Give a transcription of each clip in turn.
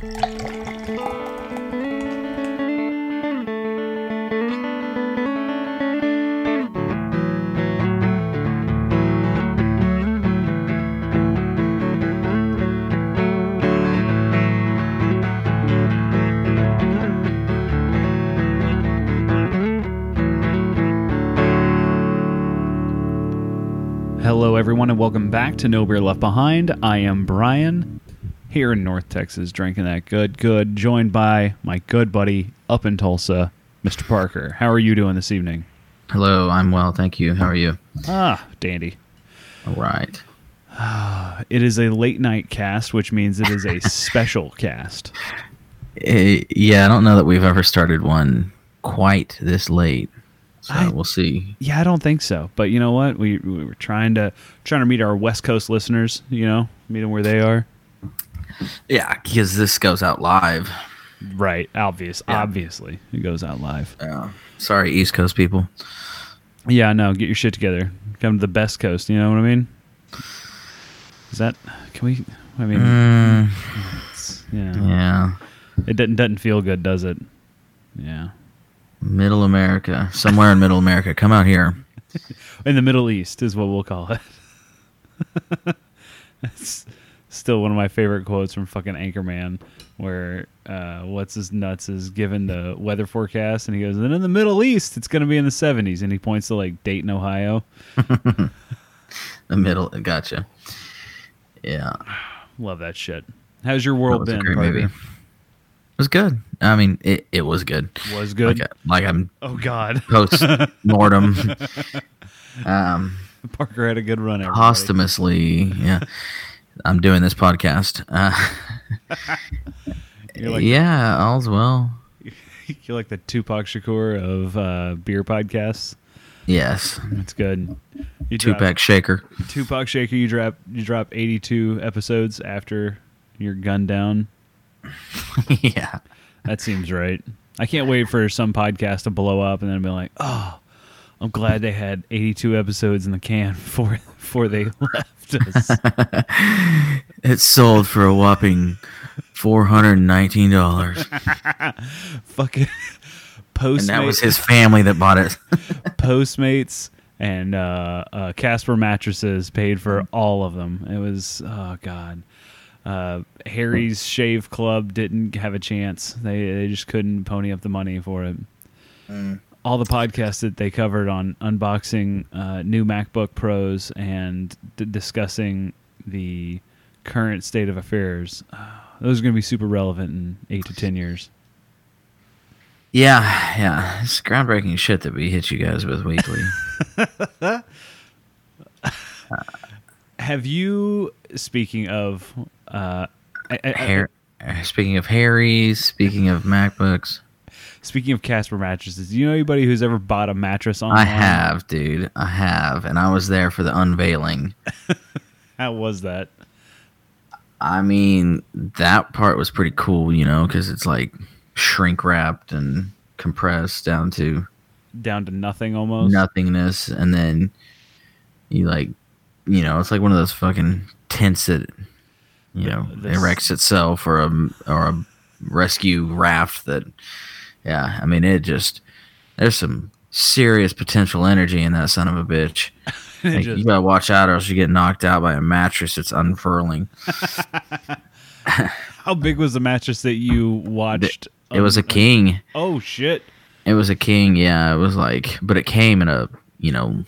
Hello, everyone, and welcome back to No Beer Left Behind. I am Brian, here in North Texas, drinking that good, good, joined by my good buddy up in Tulsa, Mr. Parker. How are you doing this evening? Hello, I'm well, thank you. How are you? Ah, dandy. All right. It is a late night cast, which means it is a special cast. Eh, yeah, I don't know that we've ever started one quite this late. So I- we'll see. Yeah, I don't think so. But you know what? We, we were trying to trying to meet our West Coast listeners. You know, meet them where they are. Yeah, because this goes out live. Right. Obvious. Yeah. Obviously, it goes out live. Yeah. Sorry, East Coast people. Yeah, no, get your shit together. Come to the best coast. You know what I mean? Is that? Can we? I mean, Mm, yeah. yeah. It doesn't doesn't feel good, does it? Yeah. Middle America. Somewhere in Middle America. Come out here. In the Middle East is what we'll call it. Still one of my favorite quotes from fucking Anchorman, where uh, what's his nuts is given the weather forecast, and he goes, "And in the Middle East, it's going to be in the 70s," and he points to like Dayton, Ohio. The middle. Gotcha. Yeah. Love that shit. How's your world been? great Parker? movie. It was good. I mean, it, it was good. Was good. Like, like I'm Oh God, post mortem. um, Parker had a good run. Everybody. posthumously yeah i'm doing this podcast uh, like yeah all's well you're like the Tupac Shakur of uh, beer podcasts. yes It's good. You drop- shaker Tupac Shaker. You drop you drop 82 episodes after you're gunned down. yeah That seems right. I can't wait for some podcast to blow up and then be like, oh, I'm glad they had 82 episodes in the can before before they left us. it sold for a whopping $419 Fucking Postmates, and that was his family that bought it Postmates and uh, uh, Casper mattresses paid for all of them. It was oh god. Uh, Harry's Shave Club didn't have a chance. They they just couldn't pony up the money for it. All the podcasts that they covered on unboxing uh, new MacBook Pros and d- discussing the current state of affairs, uh, those are going to be super relevant in eight to ten years. yeah yeah it's groundbreaking shit that we hit you guys with weekly Have you, speaking of, uh, I- I- I- Hair, uh, speaking of harry's speaking of macbooks speaking of Casper mattresses, do you know anybody who's ever bought a mattress online? i have dude i have and i was there for the unveiling How was that? I mean, that part was pretty cool, you know, because it's like shrink wrapped and compressed down to Down to nothing almost. nothingness, and then you like, you know, it's like one of those fucking tents that you know this- erects itself, or a or a rescue raft that, yeah, I mean, it just there's some serious potential energy in that son of a bitch. Like, just- you gotta watch out, or else you get knocked out by a mattress that's unfurling. How big was the mattress that you watched? It was a king. Oh shit! It was a king, yeah. It was like, but it came in a, you know,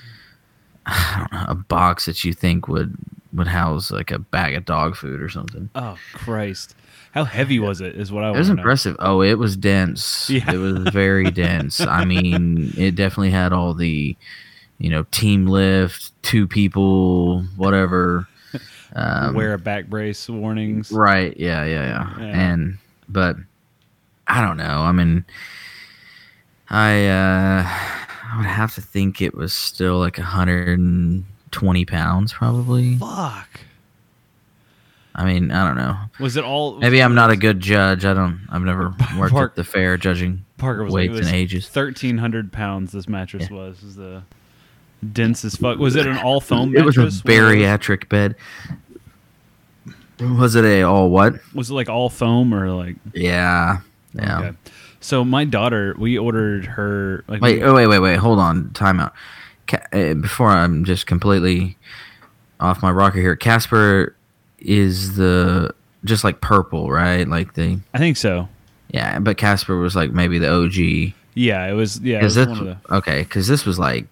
I don't know, a box that you think would would house like a bag of dog food or something. Oh Christ! How heavy was it? Is what I It was to know. impressive. Oh, it was dense. Yeah. It was very dense. I mean, it definitely had all the, you know, team lift, two people, whatever. Um, Wear a back brace warnings. Right. Yeah, yeah, yeah. Yeah. And but I don't know. I mean I uh I would have to think it was still like 120 pounds probably. Fuck. I mean, I don't know. Was it all? Maybe I'm not a good judge. I don't I've never worked Park- at the fair judging Parker was weights was and ages. Thirteen hundred pounds. This mattress Yeah. was. was the dense as fuck. Was it an all foam It was a bariatric bed. Was it a all what? Was it like all foam or like? Yeah. Yeah. Okay. So my daughter, we ordered her like Wait, oh, wait, wait, wait. Hold on. Time out. Uh, before I'm just completely off my rocker here, Casper is the just like purple, right? Like the I think so. yeah, but Casper was like maybe the OG. Yeah, it was. Yeah, it was this one of the. okay? Because this was like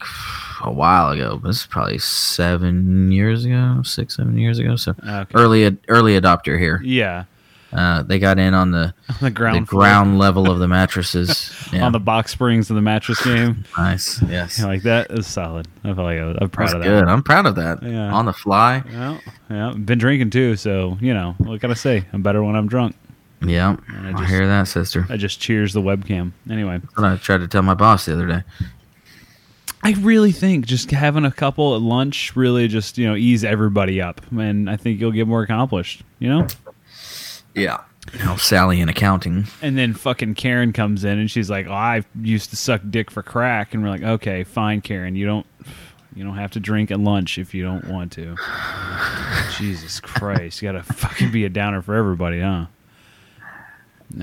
a while ago. This is probably seven years ago, six, seven years ago. So ah, Okay. early early adopter here. Yeah, Uh, they got in on the on the ground. the ground level of the mattresses. Yeah. on the box springs of the mattress game. nice. Yes. Yeah, like that is solid. I feel like I I'm proud That's of that. good. I'm proud of that. Yeah. On the fly. Yeah, yeah. Been drinking too, so you know what can I say? I'm better when I'm drunk. Yeah. I I, just- hear that, sister. I just cheers the webcam. Anyway, I tried to tell my boss the other day. I really think just having a couple at lunch really just you know ease everybody up, and I think you'll get more accomplished. You know. Yeah. You know, Sally in accounting. And then fucking Karen comes in and she's like, "Oh, I used to suck dick for crack," and we're like, "Okay, fine, Karen. You don't, you don't have to drink at lunch if you don't want to." Jesus Christ, you gotta fucking be a downer for everybody, huh?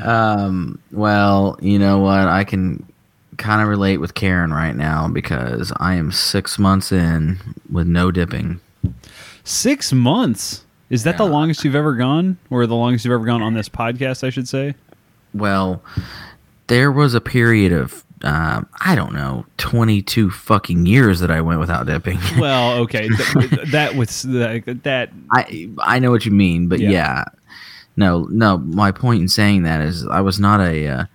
Um, well, you know what? I can kind of relate with Karen right now because I am six months in with no dipping. Six months. Is that the longest you've ever gone, or the longest you've ever gone on this podcast? I should say. Well, there was a period of, um, I don't know, 22 fucking years that I went without dipping. Well, okay, th- that was that. I I know what you mean, but Yeah. yeah. No, no, my point in saying that is I was not a uh,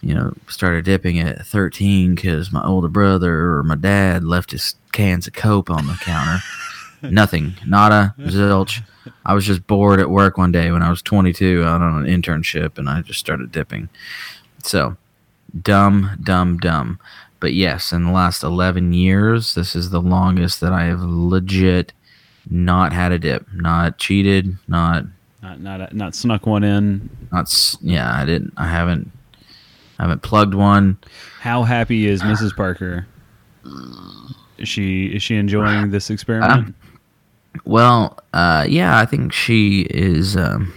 you know, started dipping at 13 cuz my older brother or my dad left his cans of coke on the counter. Nothing, nada, zilch. I was just bored at work one day when I was 22 out on an internship and I just started dipping. So, dumb, dumb, dumb. But yes, in the last 11 years, this is the longest that I have legit not had a dip, not cheated, not not not not snuck one in. not yeah, I didn't I haven't I haven't plugged one. How happy is Mrs. Parker? Is she is she enjoying this experiment? Well, uh yeah, I think she is um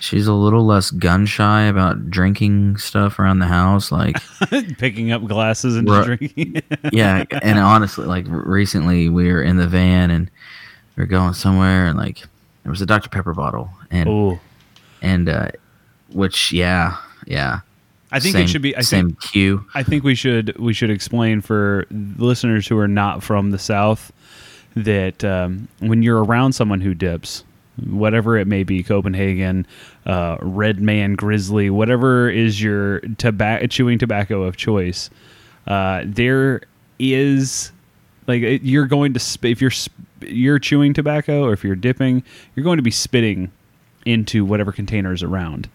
she's a little less gun shy about drinking stuff around the house like Picking up glasses and drinking. yeah, and honestly, like recently we were in the van and we are going somewhere, and like there was a Dr Pepper bottle, and oh, and uh, which yeah, yeah. I think same, it should be. I same think cue. I think we should we should explain for listeners who are not from the South that um, when you're around someone who dips, whatever it may be, Copenhagen, uh, Red Man, Grizzly, whatever is your tobacco chewing tobacco of choice, uh, there is like you're going to sp- if you're sp- you're chewing tobacco or if you're dipping, you're going to be spitting into whatever container is around.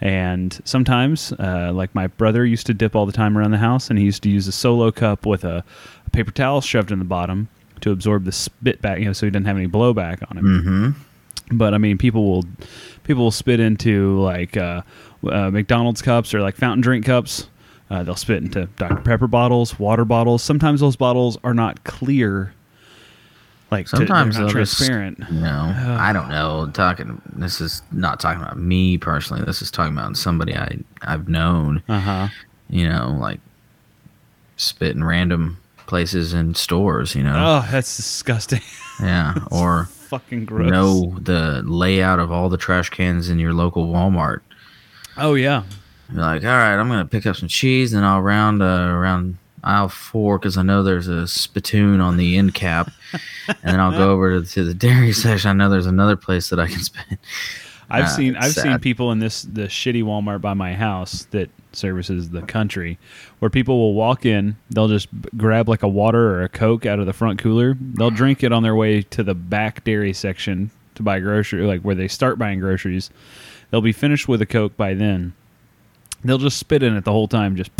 And sometimes, uh, like my brother used to dip all the time around the house, and he used to use a solo cup with a, a paper towel shoved in the bottom to absorb the spit back, you know, so he didn't have any blowback on him. Mm-hmm. But I mean, people will people will spit into like uh, uh, McDonald's cups or like fountain drink cups. Uh, they'll spit into Dr Pepper bottles, water bottles. Sometimes those bottles are not clear. Like to- they're Sometimes not they'll just- transparent. You know, I don't know. Talking. This is not talking about me personally. This is talking about somebody I I've known. Uh huh. You know, like spit in random places and stores. You know, Oh, that's disgusting. yeah, or Fucking gross. know the layout of all the trash cans in your local Walmart. Oh yeah. You're like, all right, I'm gonna pick up some cheese, and I'll round uh, around aisle four because I know there's a spittoon on the end cap, and then I'll go over to, to the dairy section. I know there's another place that I can spit. I've Uh, seen I've it's seen people in this the shitty Walmart by my house that services the country, where people will walk in, they'll just grab like a water or a coke out of the front cooler, they'll drink it on their way to the back dairy section to buy grocery, like where they start buying groceries. They'll be finished with a coke by then. They'll just spit in it the whole time, just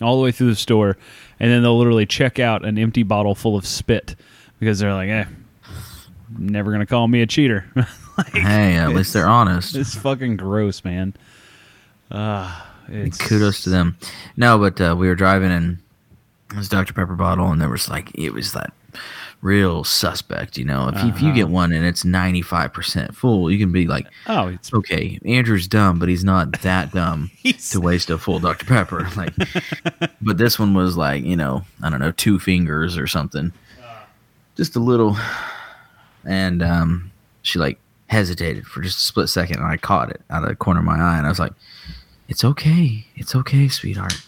all the way through the store, and then they'll literally check out an empty bottle full of spit because they're like, eh. Never gonna call me a cheater. like, Hey, at least they're honest. it's fucking gross, man. Uh, it's, Kudos to them. No, but uh, we were driving and it was Dr Pepper bottle, and there was like it was that real suspect. You know, if, you if you get one and it's ninety five percent full, you can be like, Oh, it's okay, Andrew's dumb, but he's not that dumb to waste a full Dr Pepper. Like, but this one was like, you know, I don't know, two fingers or something, just a little. And um, she like hesitated for just a split second, and I caught it out of the corner of my eye, and I was like, "It's okay, it's okay, sweetheart.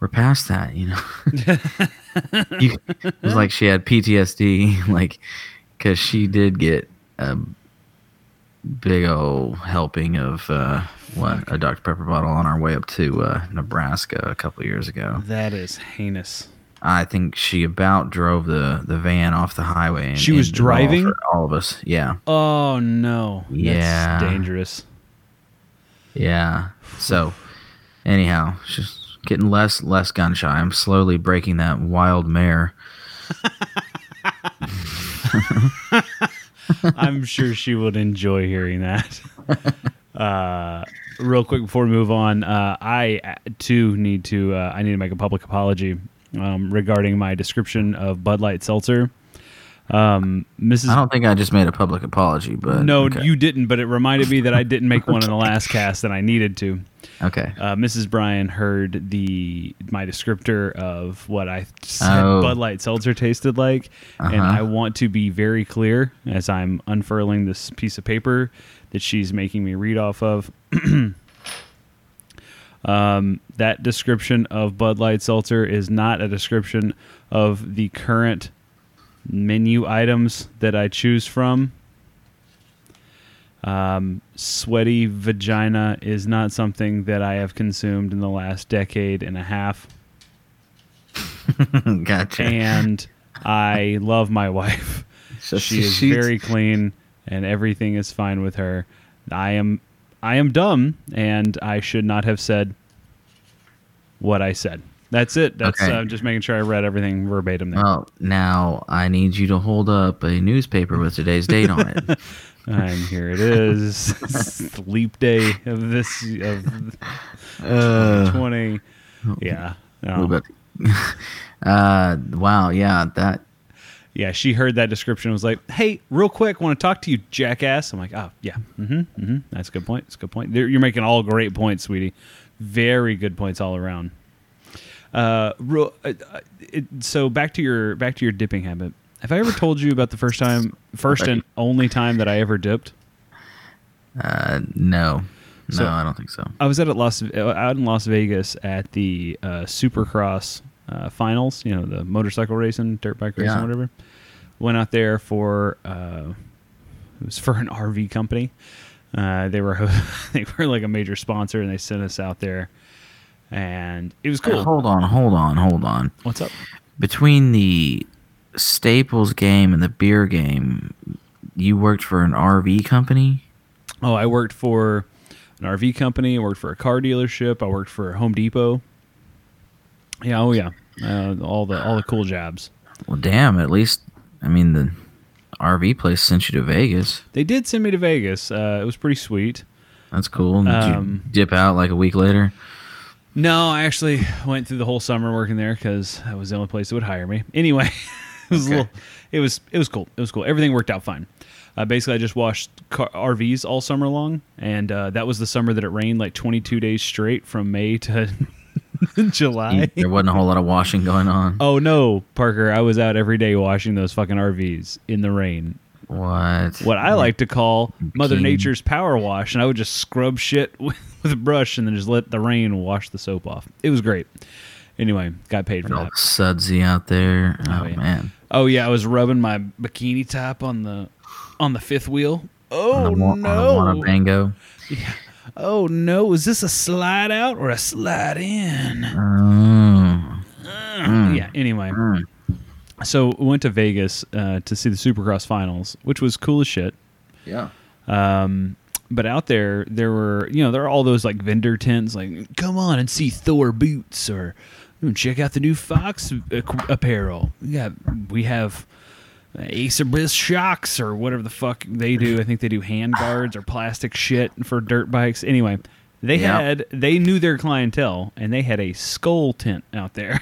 We're past that, you know." you, it was like she had PTSD, like, because she did get a big old helping of uh, what a Dr Pepper bottle on our way up to uh, Nebraska a couple years ago. that is heinous. I think she about drove the, the van off the highway. And She was ended it all driving? all of us. Yeah, Oh no. Yeah. That's dangerous. yeah. So, anyhow, she's getting less less gun shy. I'm slowly breaking that wild mare. I'm sure she would enjoy hearing that. Uh, real quick before we move on, uh, I uh, too need to uh, I need to make a public apology um, regarding my description of Bud Light Seltzer. Um, Mrs. I don't think I just made a public apology, but no, okay. you didn't, but it reminded me that I didn't make one in the last cast, and I needed to. okay. Uh, Mrs. Brian heard the my descriptor of what I said Oh. Bud Light Seltzer tasted like, and Uh-huh. I want to be very clear as I'm unfurling this piece of paper that she's making me read off of. um, that description of Bud Light Seltzer is not a description of the current menu items that I choose from. Um, sweaty vagina is not something that I have consumed in the last decade and a half. gotcha. And I love my wife. So she is she's- very clean and everything is fine with her. I am I am dumb and I should not have said what I said. That's it. That's Okay. uh, just making sure I read everything verbatim there. Well, now I need you to hold up a newspaper with today's date on it. and here it is. sleep day of this of Uh, 20 yeah no. uh, wow, yeah, that yeah she heard that description and was like hey real quick want to talk to you jackass? I'm like oh yeah mm-hmm mm-hmm that's a good point that's a good point. There- you're making all great points sweetie. Very good points all around. Uh, real, uh, uh, it, so back to your back to your dipping habit. Have i ever told you about the first time first and only time that i ever dipped? Uh, no, no, So- I don't think so. I was at a Las out in Las Vegas at the uh, Supercross uh, finals. You know, the motorcycle racing, dirt bike racing, Yeah. whatever. Went out there for uh, it was for an RV company. Uh, they were they were like a major sponsor, and they sent us out there, and it was cool. Hold on, hold on, hold on. What's up? Between the Staples game and the beer game, you worked for an RV company. Oh, I worked for an RV company. I worked for a car dealership. I worked for Home Depot. Yeah, oh yeah, uh, all the all the cool jobs. Well, damn. At least, I mean, the RV place sent you to Vegas. They did send me to Vegas. Uh, it was pretty sweet. That's cool. Did Um, you dip out like a week later? No, I actually went through the whole summer working there because that was the only place that would hire me. Anyway, it was a Okay. little, it was it was cool. It was cool. Everything worked out fine. Uh, basically, I just washed car- RVs all summer long, and uh, that was the summer that it rained like 22 days straight from May to July. there wasn't a whole lot of washing going on. Oh no, Parker! I was out every day washing those fucking RVs in the rain. What? What I like to call Mother. Nature's power wash, and I would just scrub shit with, with a brush and then just let the rain wash the soap off. It was great. Anyway, got paid for All that. sudsy out there. Oh, oh yeah. man. Oh yeah, I was rubbing my bikini top on the on the fifth wheel. Oh On wa- on oh, no! Wanabango. Oh no! Is this a slide out or a slide in? Oh. Yeah. Anyway, Mm. so we went to Vegas uh, to see the Supercross finals, which was cool as shit. Yeah. Um, but out there, there were you know there are all those like vendor tents, like come on and see Thor boots or "Hmm, check out the new Fox ac- apparel. We got we have Acerbis shocks or whatever the fuck they do. I think they do hand guards or plastic shit for dirt bikes. Anyway, they Yeah. had they knew their clientele and they had a Skoal tent out there.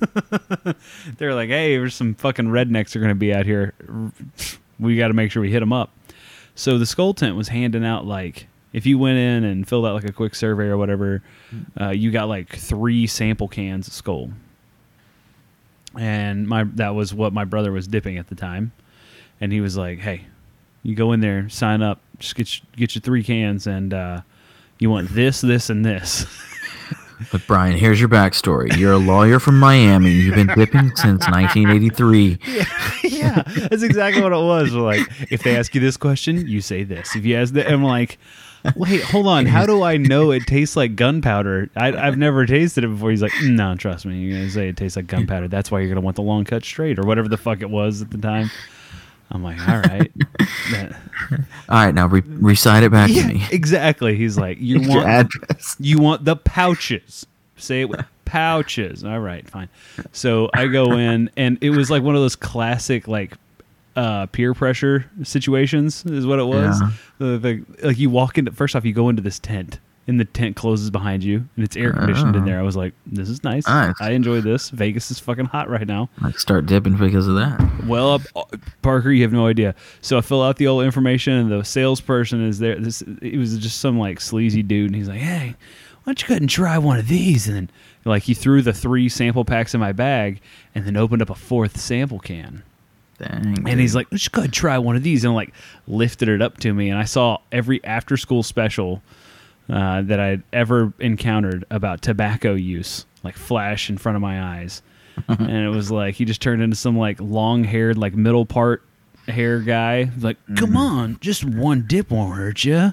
They're like, hey, there's some fucking rednecks are going to be out here. We got to make sure we hit them up. So the Skoal tent was handing out like if you went in and filled out like a quick survey or whatever, uh, you got like three sample cans of Skoal. And my that was what my brother was dipping at the time, and he was like, "Hey, you go in there, sign up, just get your, get your three cans, and uh, you want this, this, and this." But Brian, here's your backstory. You're a lawyer from Miami. You've been dipping since 1983. yeah, that's exactly what it was. Like, if they ask you this question, you say this. If you ask that, I'm like, wait, hold on. How do I know it tastes like gunpowder? I, I've never tasted it before. He's like, mm, no, trust me. You're gonna say it tastes like gunpowder. That's why you're gonna want the long cut straight or whatever the fuck it was at the time. I'm like, all right. That- All right, now re- recite it back to me. exactly. He's like, you Your want address. you want the pouches. Say it with pouches. All right, fine. So I go in, and it was like one of those classic like uh, peer pressure situations, is what it was. Yeah. The- the- like you walk into first off, you go into this tent, and the tent closes behind you, and it's air conditioned in Oh. there. I was like, this is nice. Nice. I enjoy this. Vegas is fucking hot right now. I start dipping because of that. Well, uh, Parker, you have no idea. So I fill out the old information, and the salesperson is there. This it was just some like sleazy dude, and he's like, "Hey, why don't you go ahead and try one of these?" And then like he threw the three sample packs in my bag, and then opened up a fourth sample can. Dang. And he's like, "Let's go ahead and try one of these," and like lifted it up to me, and I saw every after school special uh, that I'd ever encountered about tobacco use, like flash in front of my eyes, and it was like he just turned into some like long haired, like middle part hair guy, like, "Come on, just one dip won't hurt you."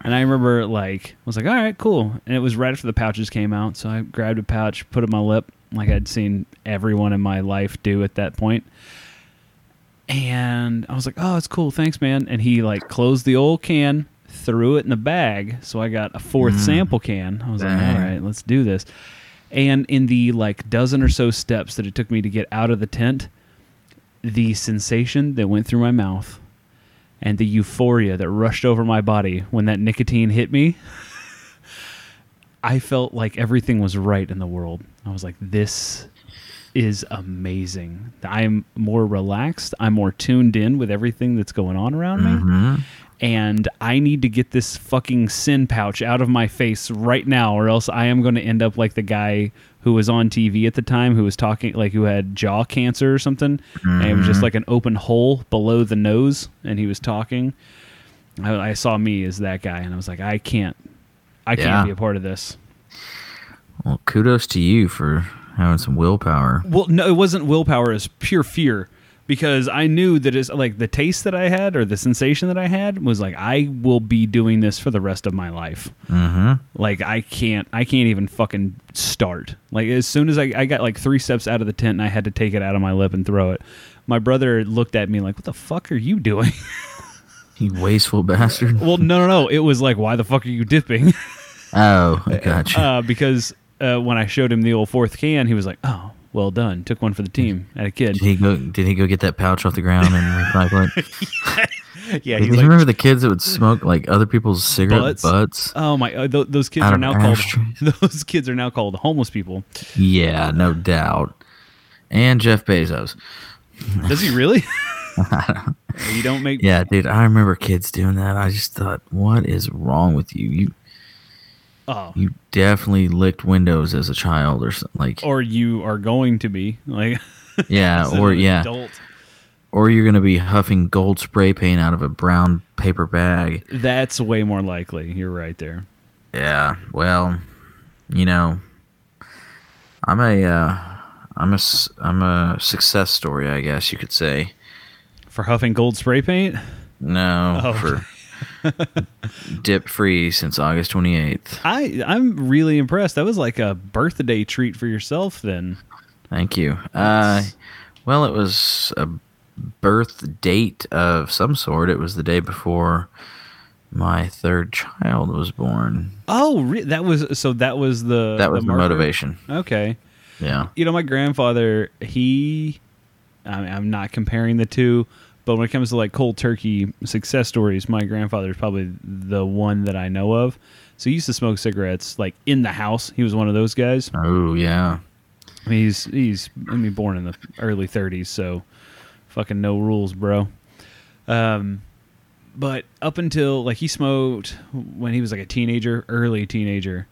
And I remember like I was like, "All right, cool," and it was right after the pouches came out, so I grabbed a pouch, put it in my lip, like I'd seen everyone in my life do at that point. And I was like, "Oh, it's cool, thanks, man." And he like closed the old can, threw it in the bag, so I got a fourth mm. sample can. I was like, "All right, let's do this." And in the like dozen or so steps that it took me to get out of the tent, the sensation that went through my mouth and the euphoria that rushed over my body when that nicotine hit me, I felt like everything was right in the world. I was like, this is amazing. I'm more relaxed. I'm more tuned in with everything that's going on around me. Mhm. And I need to get this fucking sin pouch out of my face right now, or else I am going to end up like the guy who was on TV at the time who was talking, like who had jaw cancer or something. And it was just like an open hole below the nose, and he was talking. I, I saw me as that guy, and I was like, I can't, I can't Yeah. be a part of this. Well, kudos to you for having some willpower. Well, no, it wasn't willpower; it's pure fear. Because I knew that it's like the taste that I had or the sensation that I had was like I will be doing this for the rest of my life. Mm-hmm. Like I can't, I can't even fucking start. Like as soon as I, I got like three steps out of the tent and I had to take it out of my lip and throw it. My brother looked at me like, "What the fuck are you doing?" You wasteful bastard. well, no, no, no. It was like, "Why the fuck are you dipping?" Oh, I gotcha. uh, because uh, when I showed him the old fourth can, he was like, "Oh, well done. Took one for the team." At a kid. did he go? Did he go get that pouch off the ground and recycle it? yeah, Did you like, remember the kids that would smoke like other people's cigarette Butts? butts? "Oh my, uh, th- those kids are now called those kids are now called homeless people." Yeah, no doubt. And Jeff Bezos. Does he really? you don't make Yeah, dude, I remember kids doing that. I just thought, what is wrong with you? You Oh. you definitely licked windows as a child or something like or you are going to be like yeah, or yeah, adult. or you're gonna be huffing gold spray paint out of a brown paper bag. That's way more likely. You're right there. Yeah, well, you know, I'm a uh, I'm a I'm a success story, I guess you could say. For huffing gold spray paint? No, Oh. for dip free since August 28th. I I'm really impressed. That was like a birthday treat for yourself then. Thank you. Uh, well, it was a birth date of some sort. It was the day before my third child was born. Oh, re- that was so that was the That was the, marker? motivation. Okay. Yeah. You know, my grandfather, he I mean, I'm not comparing the two, but when it comes to like cold turkey success stories, my grandfather is probably the one that I know of. So he used to smoke cigarettes like in the house. He was one of those guys. Oh, yeah. I mean, he's he's I mean born in the early 30s, so fucking no rules, bro. Um, but up until like he smoked when he was like a teenager, early teenager,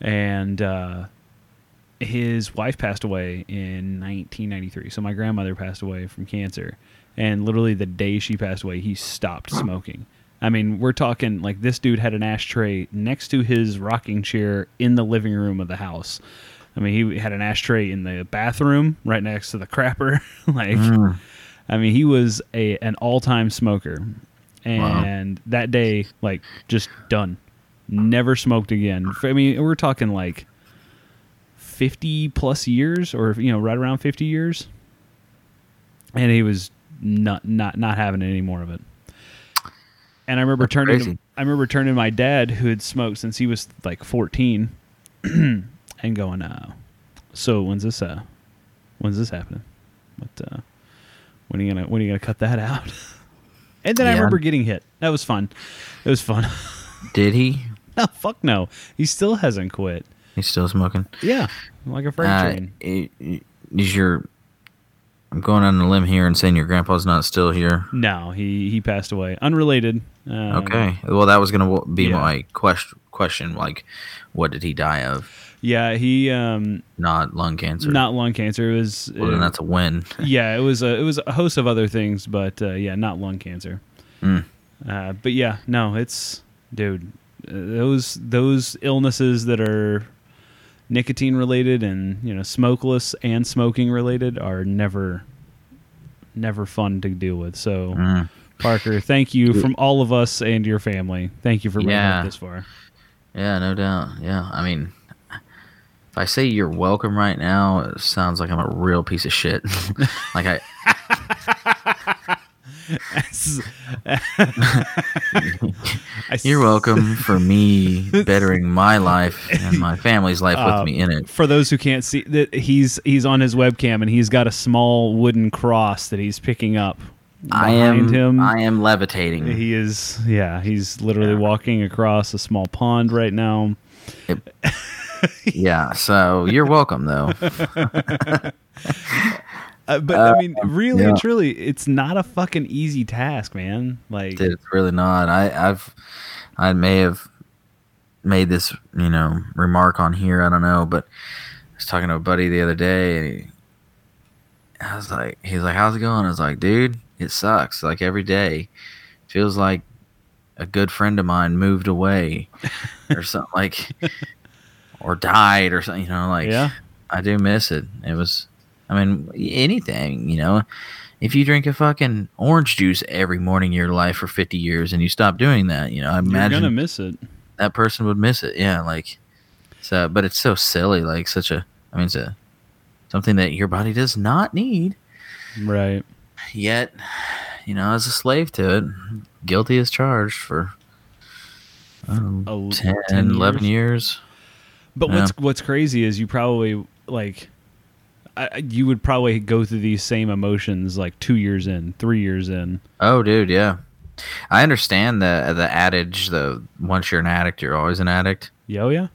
and uh, his wife passed away in 1993. So my grandmother passed away from cancer, and literally the day she passed away, he stopped smoking. I mean, we're talking like this dude had an ashtray next to his rocking chair in the living room of the house. I mean, he had an ashtray in the bathroom right next to the crapper. like, Mm. I mean, he was a an all time smoker, and that day, like, just done. Never smoked again. I mean, we're talking like fifty plus years, or you know, right around fifty years, and he was not not not having any more of it. And I remember That's turning. To, I remember turning to my dad, who had smoked since he was like fourteen, and going, uh, "So when's this? Uh, when's this happening? What? Uh, when are you gonna when are you gonna cut that out?" and then I remember getting hit. That was fun. It was fun. Did he? no, fuck no. He still hasn't quit. He's still smoking. Yeah, like a freight Uh, train. is your? I'm going on a limb here and saying your grandpa's not still here. No, he he passed away. Unrelated. Um, Okay. Well, that was gonna be yeah. my question. Question like, what did he die of? Yeah, he um Not lung cancer. not lung cancer. It was Well, then that's a win. yeah, it was a it was a host of other things, but uh, yeah, not lung cancer. Mm. Uh, but yeah, no, it's dude, uh, those those illnesses that are nicotine related and you know smokeless and smoking related are never never fun to deal with. So Mm. Parker, thank you from all of us and your family. Thank you for bringing Yeah. it this far. Yeah, no doubt. Yeah, I mean, if I say you're welcome right now, it sounds like I'm a real piece of shit. like I you're welcome for me bettering my life and my family's life Uh, with me in it. For those who can't see, that he's he's on his webcam and he's got a small wooden cross that he's picking up I behind am. him. I am levitating. he is, yeah, he's literally Yeah. walking across a small pond right now. yeah. So you're welcome, though. Uh, but I mean, really and truly, it's not a fucking easy task, man. Like, It's really not. I, I've. I may have made this, you know, remark on here. I don't know, but I was talking to a buddy the other day, and he, I was like, he's like, "How's it going?" I was like, "Dude, it sucks. Like every day, feels like a good friend of mine moved away, or something like, or died, or something. You know, like yeah, I do miss it. It was, I mean, anything, you know. If you drink a fucking orange juice every morning of your life for 50 years and you stop doing that, you know, I you're gonna miss it. that person would miss it. Yeah, like, so, but it's so silly, like, such a, I mean, it's a, something that your body does not need, Right. yet, you know, as a slave to it, guilty as charged for, I don't know, A- 10, 10 11 years. But Yeah. what's what's crazy is you probably like I, I- you would probably go through these same emotions like two years in, three years in. Oh, dude, yeah. I understand the the adage, the once you're an addict, you're always an addict. Yo, yeah.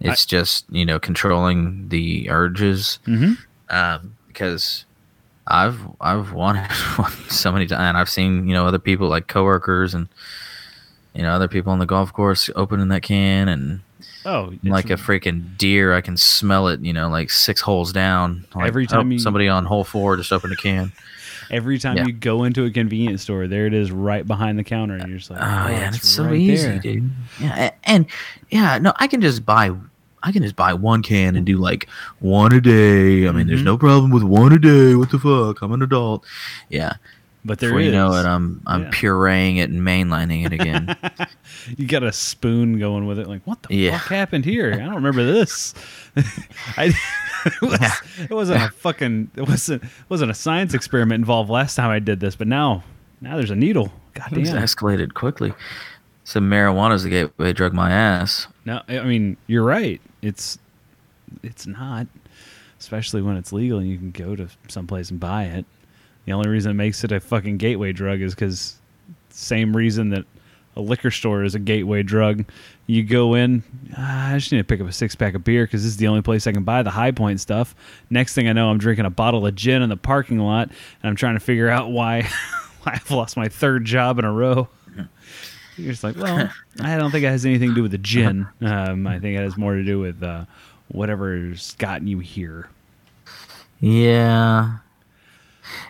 It's just you know controlling the urges, Mm-hmm. um, because I've I've wanted one so many times, and I've seen you know other people like coworkers and you know other people on the golf course opening that can, and Oh, it's- like a freaking deer, I can smell it. You know, like six holes down. Like, Every time oh, you- somebody on hole four just opened a can. every time yeah. you go into a convenience store, there it is, right behind the counter, and you're just like, Oh, oh, yeah, it's it's so right easy, there. dude. Yeah, and yeah, no, I can just buy, I can just buy one can and do like one a day. I mean, there's Mhm. no problem with one a day. What the fuck? I'm an adult. Yeah, But there before is. you know it, I'm I'm Yeah. pureeing it and mainlining it again. you got a spoon going with it. Like, what the Yeah. fuck happened here? I don't remember this. I, it, was, wasn't a fucking. It wasn't. It wasn't a science experiment involved last time I did this, but now, now there's a needle. God It's damn. escalated quickly. So marijuana's the gateway drug my ass. No, I mean you're right. It's it's not, especially when it's legal and you can go to someplace and buy it. The only reason it makes it a fucking gateway drug is because same reason that a liquor store is a gateway drug. You go in, "Ah, I just need to pick up a six pack of beer because this is the only place I can buy the high point stuff. Next thing I know, I'm drinking a bottle of gin in the parking lot, and I'm trying to figure out why, why I've lost my third job in a row. You're just like, well, I don't think it has anything to do with the gin. Um, I think it has more to do with uh, whatever's gotten you here. Yeah.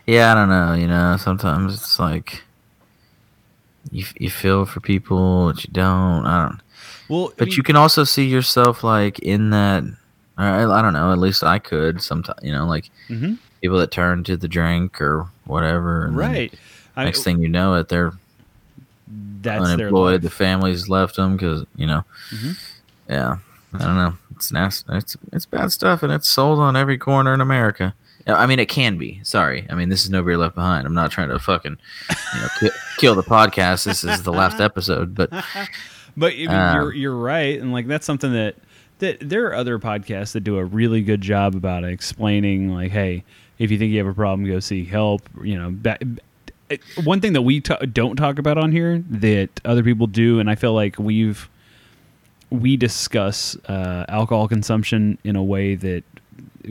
Yeah, I don't know. You know, sometimes it's like you you feel for people, but you don't. I don't. Well, But you can also see yourself like in that. I, I don't know. At least I could sometimes. You know, like hmm people that turn to the drink or whatever. and right. I, Next thing you know, it they're that's their unemployed. The life. families left them because you know. Mhm. Yeah, I don't know. It's nasty. It's it's bad stuff, and it's sold on every corner in America. I mean, it can be. Sorry, I mean, this is nobody left behind. I'm not trying to fucking you know ki- kill the podcast. This is the last episode, but But I mean, Um, you're you're right, and like that's something that that there are other podcasts that do a really good job about explaining, like, hey, if you think you have a problem, go seek help. You know, back, one thing that we ta don't talk about on here that other people do, and I feel like we've we discuss uh, alcohol consumption in a way that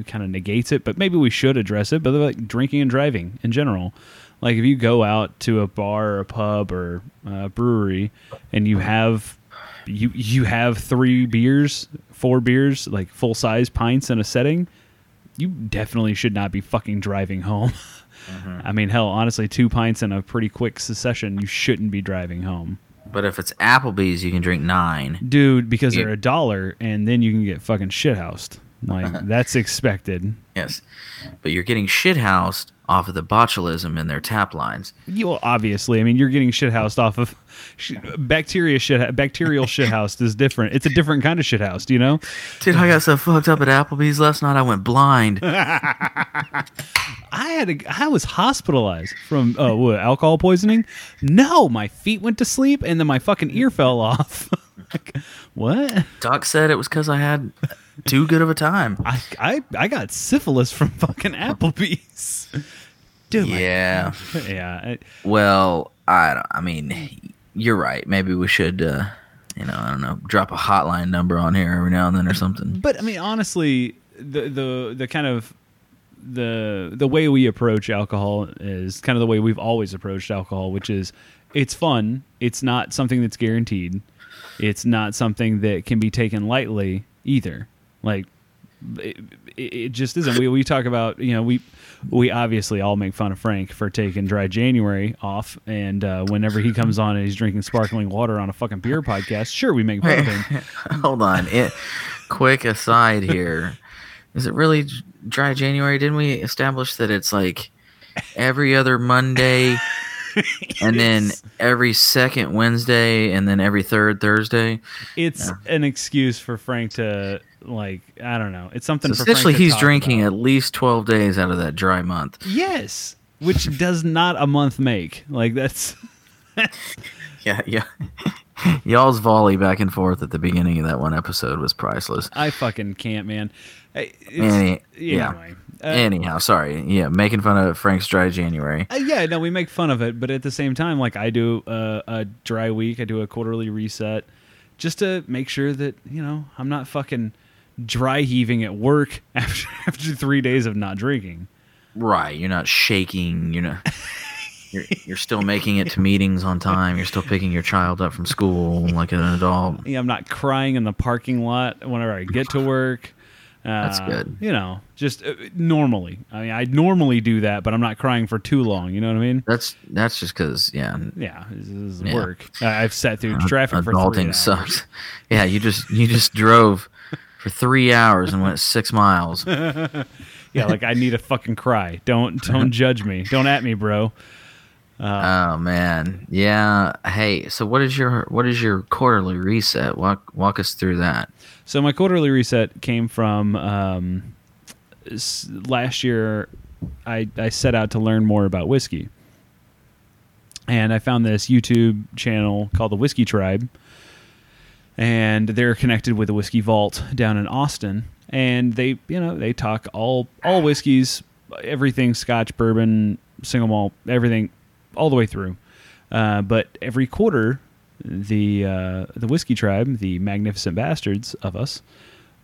kind of negates it, but maybe we should address it. But like drinking and driving in general, like if you go out to a bar or a pub or a brewery and you have you you have three beers, four beers, like full size pints in a setting, you definitely should not be fucking driving home. Mm-hmm. I mean, hell, honestly, two pints in a pretty quick succession, you shouldn't be driving home, but if it's Applebee's, you can drink nine. dude, because Yeah. they're a dollar, and then you can get fucking shithoused. Like that's expected. Yes, but you're getting shithoused off of the botulism in their tap lines. You well, obviously, I mean, you're getting shithoused off of sh- bacteria. Shit, bacterial shithoused is different. It's a different kind of shithoused, you know. Dude, I got so fucked up at Applebee's last night. I went blind. I had a, I was hospitalized from uh, what, alcohol poisoning. No, my feet went to sleep and then my fucking ear fell off. Like, what? Doc said it was because I had too good of a time. I, I I got syphilis from fucking Applebee's. Dude, my- Yeah. yeah. Well, I don't, I mean, you're right. Maybe we should, uh, you know, I don't know, drop a hotline number on here every now and then or something. But I mean, honestly, the the the kind of the the way we approach alcohol is kind of the way we've always approached alcohol, which is it's fun. It's not something that's guaranteed. It's not something that can be taken lightly either. Like it, it just isn't. We we talk about you know we we obviously all make fun of Frank for taking dry January off, and uh, whenever he comes on and he's drinking sparkling water on a fucking beer podcast, sure we make fun of him. Hold on. It, quick aside here. Is it really dry January? Didn't we establish that it's like every other Monday and then every second Wednesday and then every third Thursday? it's an excuse for Frank to like I don't know. It's something. So essentially, he's drinking about. at least 12 days out of that dry month. yes, which does not a month make. Like that's Yeah, yeah. Y'all's volley back and forth at the beginning of that one episode was priceless. I fucking can't, man. It's, Any- yeah. anyway, uh, Anyhow, sorry. Yeah, making fun of Frank's dry January. Uh, yeah, no, we make fun of it, but at the same time, like I do uh, a dry week, I do a quarterly reset, just to make sure that you know I'm not fucking dry heaving at work after after three days of not drinking. Right, you're not shaking. You're not. You're, you're still making it to meetings on time. You're still picking your child up from school like an adult. Yeah, I'm not crying in the parking lot whenever I get to work. Uh, That's good. You know, just uh, normally. I mean, I normally do that, but I'm not crying for too long. You know what I mean? That's that's just because yeah, Yeah, this is Yeah. work. Uh, I've sat through traffic for adulting three hours. sucks. Yeah, you just you just drove for three hours and went six miles. Yeah, like I need a fucking cry. Don't don't judge me. Don't at me, bro. Oh man, yeah. Hey, so what is your what is your quarterly reset? Walk walk us through that. So my quarterly reset came from um, s- last year. I I set out to learn more about whiskey, and I found this YouTube channel called the Whiskey Tribe, and they're connected with the Whiskey Vault down in Austin, and they you know they talk all all whiskeys, everything Scotch, bourbon, single malt, everything, all the way through. Uh, but every quarter, the uh, the whiskey tribe, the magnificent bastards of us,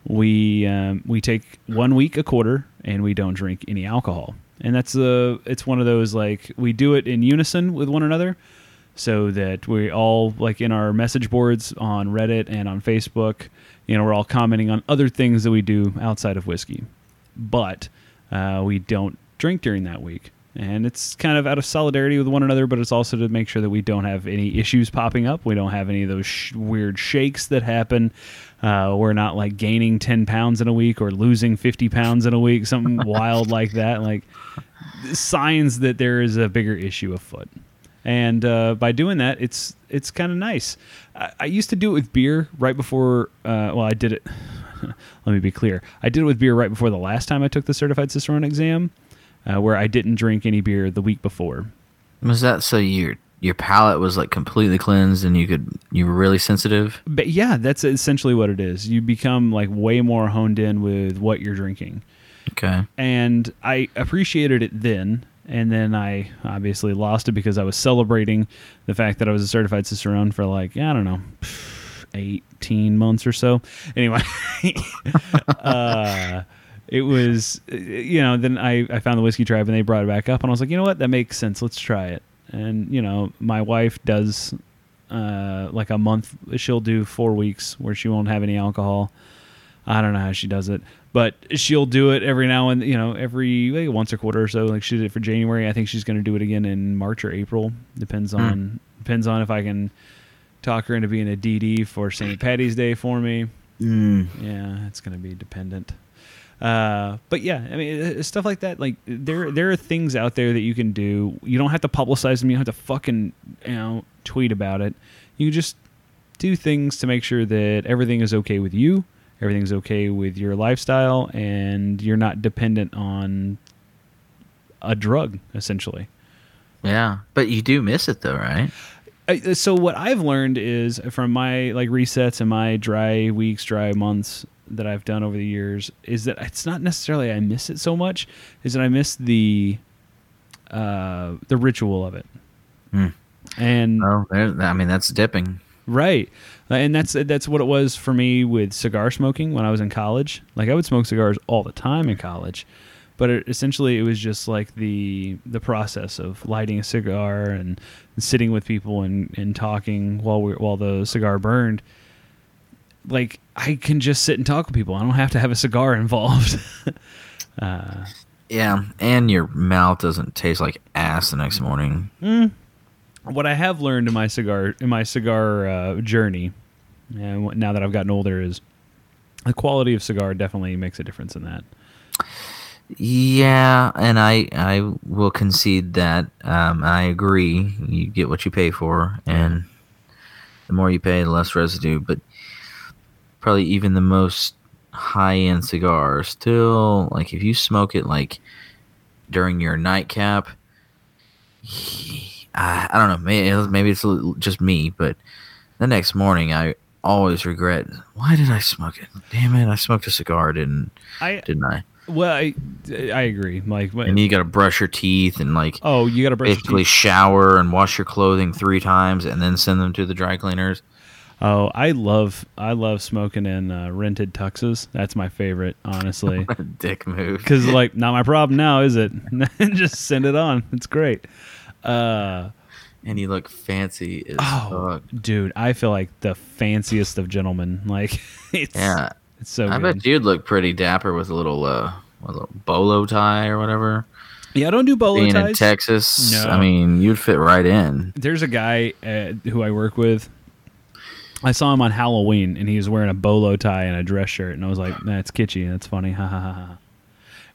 we um, we take one week a quarter and we don't drink any alcohol. And that's a it's one of those like we do it in unison with one another, so that we all like in our message boards on Reddit and on Facebook, you know, we're all commenting on other things that we do outside of whiskey, but uh, we don't drink during that week. And it's kind of out of solidarity with one another but it's also to make sure that we don't have any issues popping up. We don't have any of those sh- weird shakes that happen. Uh, we're not like gaining 10 pounds in a week or losing 50 pounds in a week something wild like that. Like signs that there is a bigger issue afoot and uh, by doing that it's it's kind of nice I, I used to do it with beer right before uh, well i did it let me be clear i did it with beer right before the last time i took the certified cicerone exam uh, where I didn't drink any beer the week before. Was that so your your palate was like completely cleansed and you could you were really sensitive? But yeah, that's essentially what it is. You become like way more honed in with what you're drinking. Okay. And I appreciated it then. And then I obviously lost it because I was celebrating the fact that I was a certified cicerone for like, I don't know, 18 months or so. Anyway, uh, it was you know then I, I found the whiskey tribe and they brought it back up and i was like you know what? That makes sense. Let's try it. And you know my wife does uh, like a month she'll do four weeks where she won't have any alcohol. I don't know how she does it but she'll do it every now and you know every like, once a quarter or so like she did it for january i think she's going to do it again in march or april depends Hmm. on depends on if i can talk her into being a dd for st patty's day for me Mm. yeah, it's going to be dependent. Uh, but yeah, I mean, uh, stuff like that. Like there, there are things out there that you can do. You don't have to publicize them. You don't have to fucking you know tweet about it. You just do things to make sure that everything is okay with you, everything's okay with your lifestyle, and you're not dependent on a drug essentially. Yeah, but you do miss it though, right? Uh, so what I've learned is from my like resets and my dry weeks, dry months that I've done over the years is that it's not necessarily I miss it so much, is that I miss the uh, the ritual of it. Hmm. And Oh, I mean that's dipping. Right, and that's that's what it was for me with cigar smoking when I was in college. Like I would smoke cigars all the time in college, but it, essentially it was just like the the process of lighting a cigar and sitting with people and, and talking while we while the cigar burned. Like I can just sit and talk with people. I don't have to have a cigar involved. uh, Yeah, and your mouth doesn't taste like ass the next morning. What I have learned in my cigar in my cigar uh, journey, and now that I've gotten older, is the quality of cigar definitely makes a difference in that. Yeah, and I I will concede that. Um, I agree. You get what you pay for, and the more you pay, the less residue. But probably even the most high end cigar still like if you smoke it like during your nightcap. I, I don't know. Maybe, maybe it's just me, but the next morning I always regret. Why did I smoke it? Damn it! I smoked a cigar, didn't I didn't I? well, I I agree. Like, And you got to brush your teeth and like oh, you got to brush your basically shower and wash your clothing three times and then send them to the dry cleaners. Oh, I love I love smoking in uh, rented tuxes. That's my favorite, honestly. Dick move. Because like, not my problem now, is it? Just send it on. It's great. Uh, And you look fancy as oh, fuck. dude, I feel like the fanciest of gentlemen. Like, it's Yeah, it's so I good. bet you'd look pretty dapper with a little uh, a little bolo tie or whatever. yeah, I don't do bolo Being in ties. Texas, No. I mean, you'd fit right in. There's a guy uh, who I work with. I saw him on Halloween, and he was wearing a bolo tie and a dress shirt, and I was like, "That's kitschy. That's funny." Ha ha ha ha.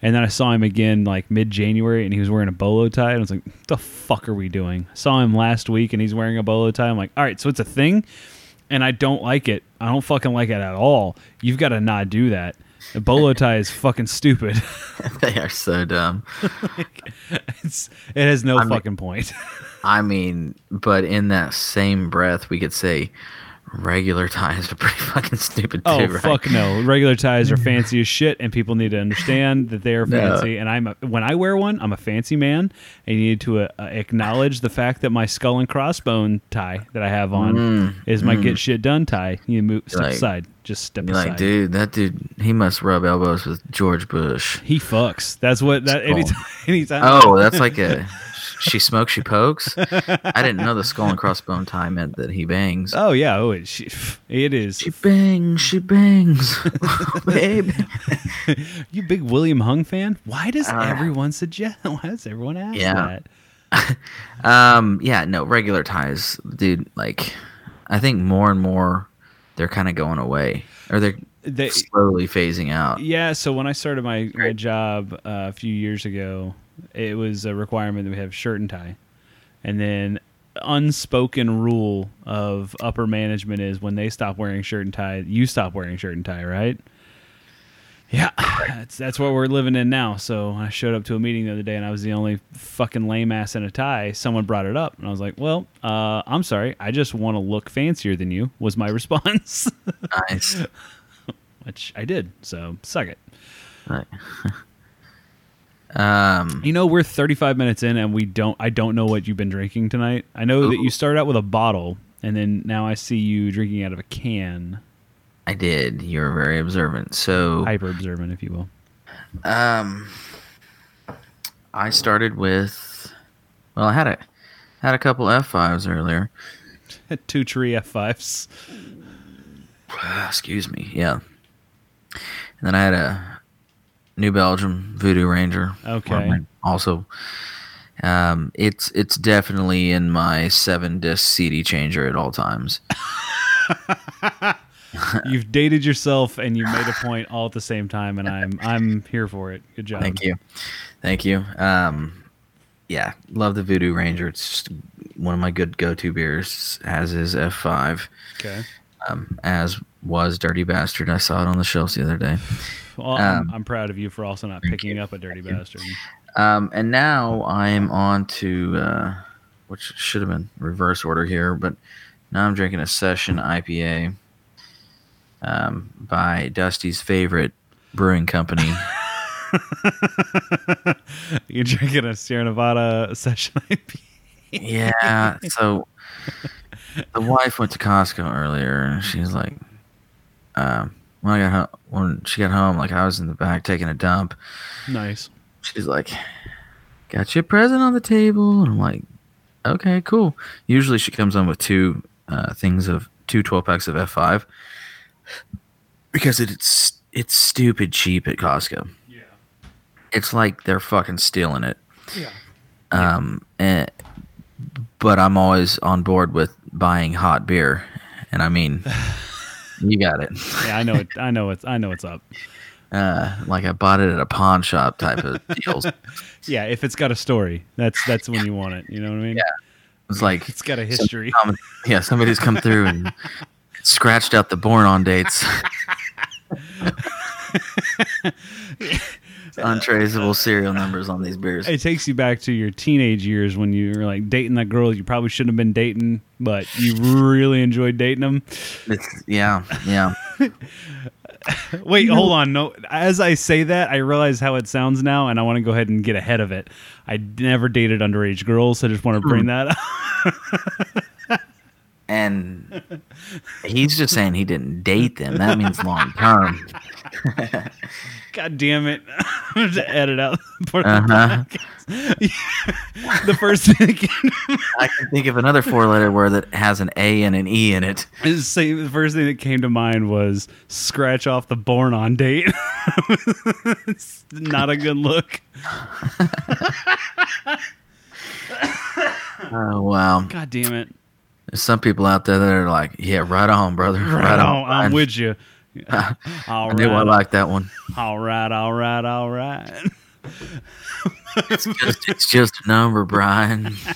And then I saw him again like mid January, and he was wearing a bolo tie, and I was like, "What the fuck are we doing?" saw him last week, and he's wearing a bolo tie. I'm like, "All right, so it's a thing," and I don't like it. I don't fucking like it at all. You've got to not do that. A bolo tie is fucking stupid. they are so dumb. it's, it has no I mean- fucking point. I mean, but in that same breath, we could say regular ties are pretty fucking stupid too, Oh right? fuck no! Regular ties are fancy as shit, and people need to understand that they are No. fancy. And I'm a, when I wear one, I'm a fancy man, and you need to uh, uh, acknowledge the fact that my skull and crossbone tie that I have on Mm, is my mm. get shit done tie. You move step Like- aside, just step aside. like, dude, that dude, he must rub elbows with George Bush. He fucks. That's what that anytime. anytime Oh, that's like a she smokes, she pokes. I didn't know the skull and crossbone tie meant that he bangs. Oh yeah. Oh, it, she, it is. She bangs, she bangs, babe. you big William Hung fan? Why does Uh, everyone suggest? Why does everyone ask Yeah. that? Um, yeah, no, regular ties, dude. Like, I think more and more they're kind of going away, or they're They, slowly phasing out. Yeah, so when I started my, my job uh, a few years ago, it was a requirement that we have shirt and tie. And then unspoken rule of upper management is when they stop wearing shirt and tie, you stop wearing shirt and tie, right? Yeah, that's that's what we're living in now. So I showed up to a meeting the other day, and I was the only fucking lame ass in a tie. Someone brought it up, and I was like, "Well, uh, I'm sorry. I just want to look fancier than you." Was my response, Nice. which I did. So suck it. Right. um, You know, we're 35 minutes in, and we don't. I don't know what you've been drinking tonight. I know that you started out with a bottle, and then now I see you drinking out of a can. I did. You're very observant. So, Hyper observant, if you will. um, I started with. Well, I had a had a couple F fives earlier. Two tree F5s. Excuse me. Yeah. And then I had a New Belgium Voodoo Ranger. Okay. Also, um, it's it's definitely in my seven disc CD changer at all times. You've dated yourself, and you made a point all at the same time, and I'm I'm here for it. Good job. Thank you, thank you. Um, yeah, love the Voodoo Ranger. It's just one of my good go to beers. As is F five. Okay. Um, as was Dirty Bastard. I saw it on the shelves the other day. Well, I'm, Um, I'm proud of you for also not picking up a dirty bastard. Um, and now I'm on to uh, which should have been reverse order here, but now I'm drinking a session IPA um, by Dusty's favorite brewing company. You're drinking a Sierra Nevada session IPA. yeah, so the wife went to Costco earlier, and she's like, um, when I got home, when she got home, like I was in the back taking a dump. Nice. she's like, "Got you a present on the table," and I'm like, "Okay, cool." Usually, she comes on with two uh, things of two 12 packs of F5 because it's it's stupid cheap at Costco. Yeah. It's like they're fucking stealing it. Yeah. Um, and, but I'm always on board with buying hot beer, and I mean, you got it. Yeah, I know it. I know it's. I know what's up. Uh, like I bought it at a pawn shop type of deals. Yeah, if it's got a story, that's that's when you want it. You know what I mean? Yeah. It's like It's got a history. Yeah, somebody's come through and scratched out the born on dates. Untraceable serial numbers on these beers. It takes you back to your teenage years when you were like dating that girl you probably shouldn't have been dating, but you really enjoyed dating them. It's, yeah, yeah. Wait, hold on. No, as I say that, I realize how it sounds now, and I want to go ahead and get ahead of it. I never dated underage girls, so I just want to hmm. bring that up. And he's just saying he didn't date them. That means long term. God damn it! I'm gonna edit out part Uh of the podcast. the first thing I can think of another four letter word that has an A and an E in it. say the first thing that came to mind was scratch off the born on date. it's not a good look. Oh, wow. God damn it! There's some people out there that are like, yeah, right on, brother. Right, Right on. on, I'm with you. I All knew I liked that one. all right, all right, all right. Just, it's just a number, Brian.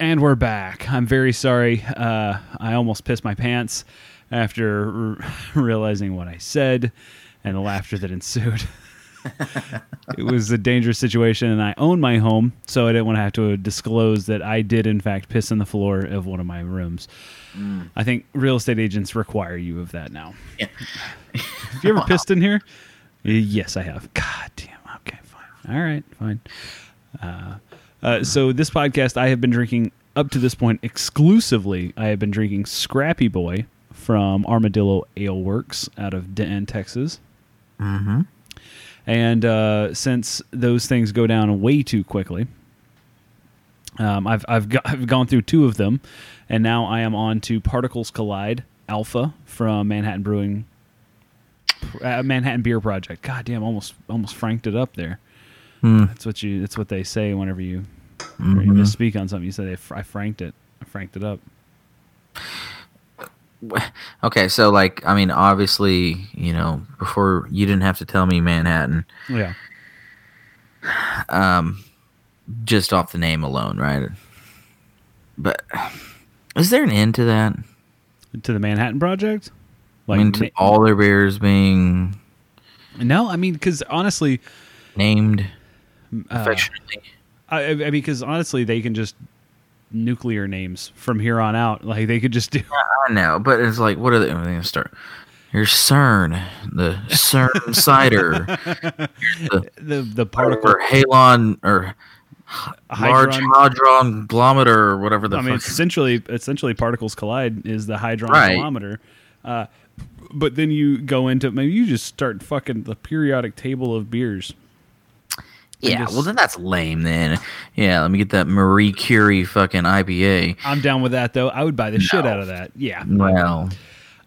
And we're back. I'm very sorry. Uh, I almost pissed my pants after r- realizing what I said and the laughter that ensued. It was a dangerous situation, and I own my home, so I didn't want to have to disclose that I did, in fact, piss in the floor of one of my rooms. I think real estate agents require you of that now. Yeah. Have you ever pissed in here? Yes, I have. God damn. Okay, fine. All right, fine. Uh, uh, so this podcast, I have been drinking up to this point exclusively. I have been drinking Scrappy Boy from Armadillo Ale Works out of Denton, Texas. Mm-hmm. And uh, since those things go down way too quickly, um, I've I've, go- I've gone through two of them, and now I am on to Particles Collide Alpha from Manhattan Brewing, uh, Manhattan Beer Project. God damn, almost almost franked it up there. Hmm. That's what you. That's what they say whenever you, whenever you misspeak on something. You say they, I franked it. I franked it up. Okay, so like, I mean, obviously, you know, before you didn't have to tell me Manhattan, Yeah. um, just off the name alone, right? But is there an end to that? To the Manhattan Project. I mean, to ma- all their beers being no, I mean because honestly, named uh, affectionately. I, I mean, because honestly, they can just nuclear names from here on out. Like they could just do. I know, but it's like, what are they? They're going to start. Here's CERN, the CERN cider, the the the particle. or halon or large Hydron- hadron glometer or whatever the I mean, essentially, essentially, particles collide is the hadron Right. Uh, but then you go into maybe you just start fucking the periodic table of beers. Yeah, just- well then that's lame. Then yeah, let me get that Marie Curie fucking IPA. I'm down with that though. I would buy the shit out of that. Yeah. Well,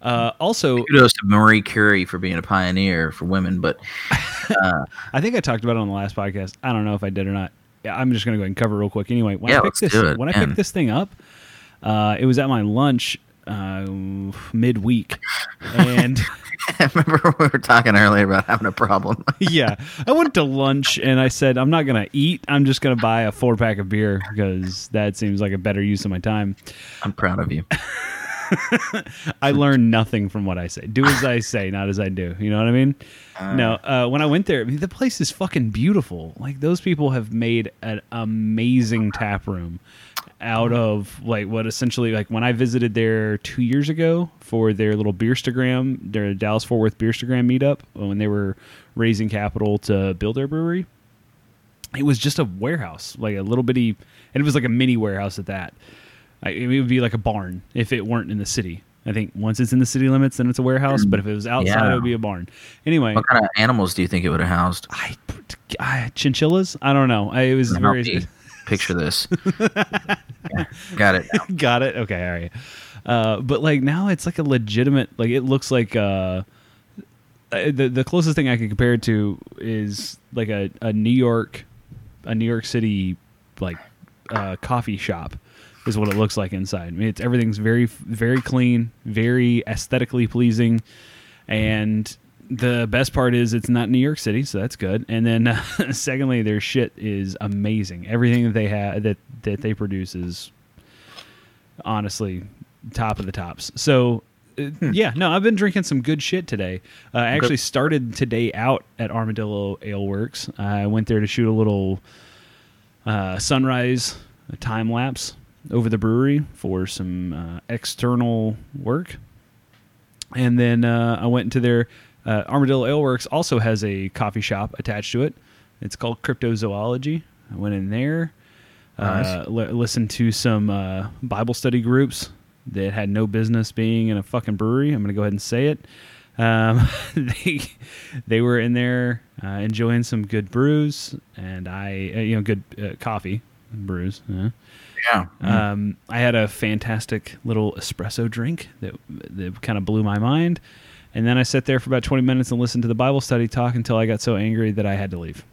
Uh, also, kudos to Marie Curie for being a pioneer for women, but I think I talked about it on the last podcast. I don't know if I did or not. Yeah, I'm just gonna go ahead and cover it real quick. Anyway, when Yeah, I picked this it, when I picked this thing up, uh, it was at my lunch uh, midweek, and I remember we were talking earlier about having a problem. yeah, I went to lunch and I said I'm not gonna eat. I'm just gonna buy a four pack of beer because that seems like a better use of my time. I'm proud of you. I learned nothing from what I say. Do as I say, not as I do. You know what I mean? no. Uh, when I went there, I mean, the place is fucking beautiful. Like those people have made an amazing tap room out of like what essentially like when I visited there two years ago for their little Beerstagram, their Dallas Fort Worth Beerstagram meetup uh, when they were raising capital to build their brewery. It was just a warehouse, like a little bitty, and it was like a mini warehouse at that. Like, it would be like a barn if it weren't in the city. I think once it's in the city limits, then it's a warehouse. But if it was outside, Yeah. it would be a barn. Anyway, What kind of animals do you think it would have housed? I, I chinchillas. I don't know. I, it was very. Picture this. Yeah, got it. now. Got it. Okay, all right. Uh, but like now, it's like a legitimate. Like it looks like uh, uh, the the closest thing I can compare it to is like a, a New York, a New York City like uh, coffee shop is what it looks like inside. I mean, it's everything's very very clean, very aesthetically pleasing, and the best part is it's not New York City, so that's good. And then uh, secondly, their shit is amazing. Everything that they have that that they produce is honestly top of the tops. So uh, yeah, no, I've been drinking some good shit today. Uh, I actually started today out at Armadillo Ale Works. I went there to shoot a little uh, sunrise time lapse over the brewery for some uh, external work, and then uh, I went into their uh, Armadillo Ale Works. Also has a coffee shop attached to it. It's called Cryptozoology. I went in there, uh, Nice. li- listened to some uh, Bible study groups that had no business being in a fucking brewery. I'm going to go ahead and say it. Um, they they were in there uh, enjoying some good brews, and I uh, you know good uh, coffee brews. Uh. Yeah. Um, I had a fantastic little espresso drink that that kind of blew my mind, and then I sat there for about twenty minutes and listened to the Bible study talk until I got so angry that I had to leave.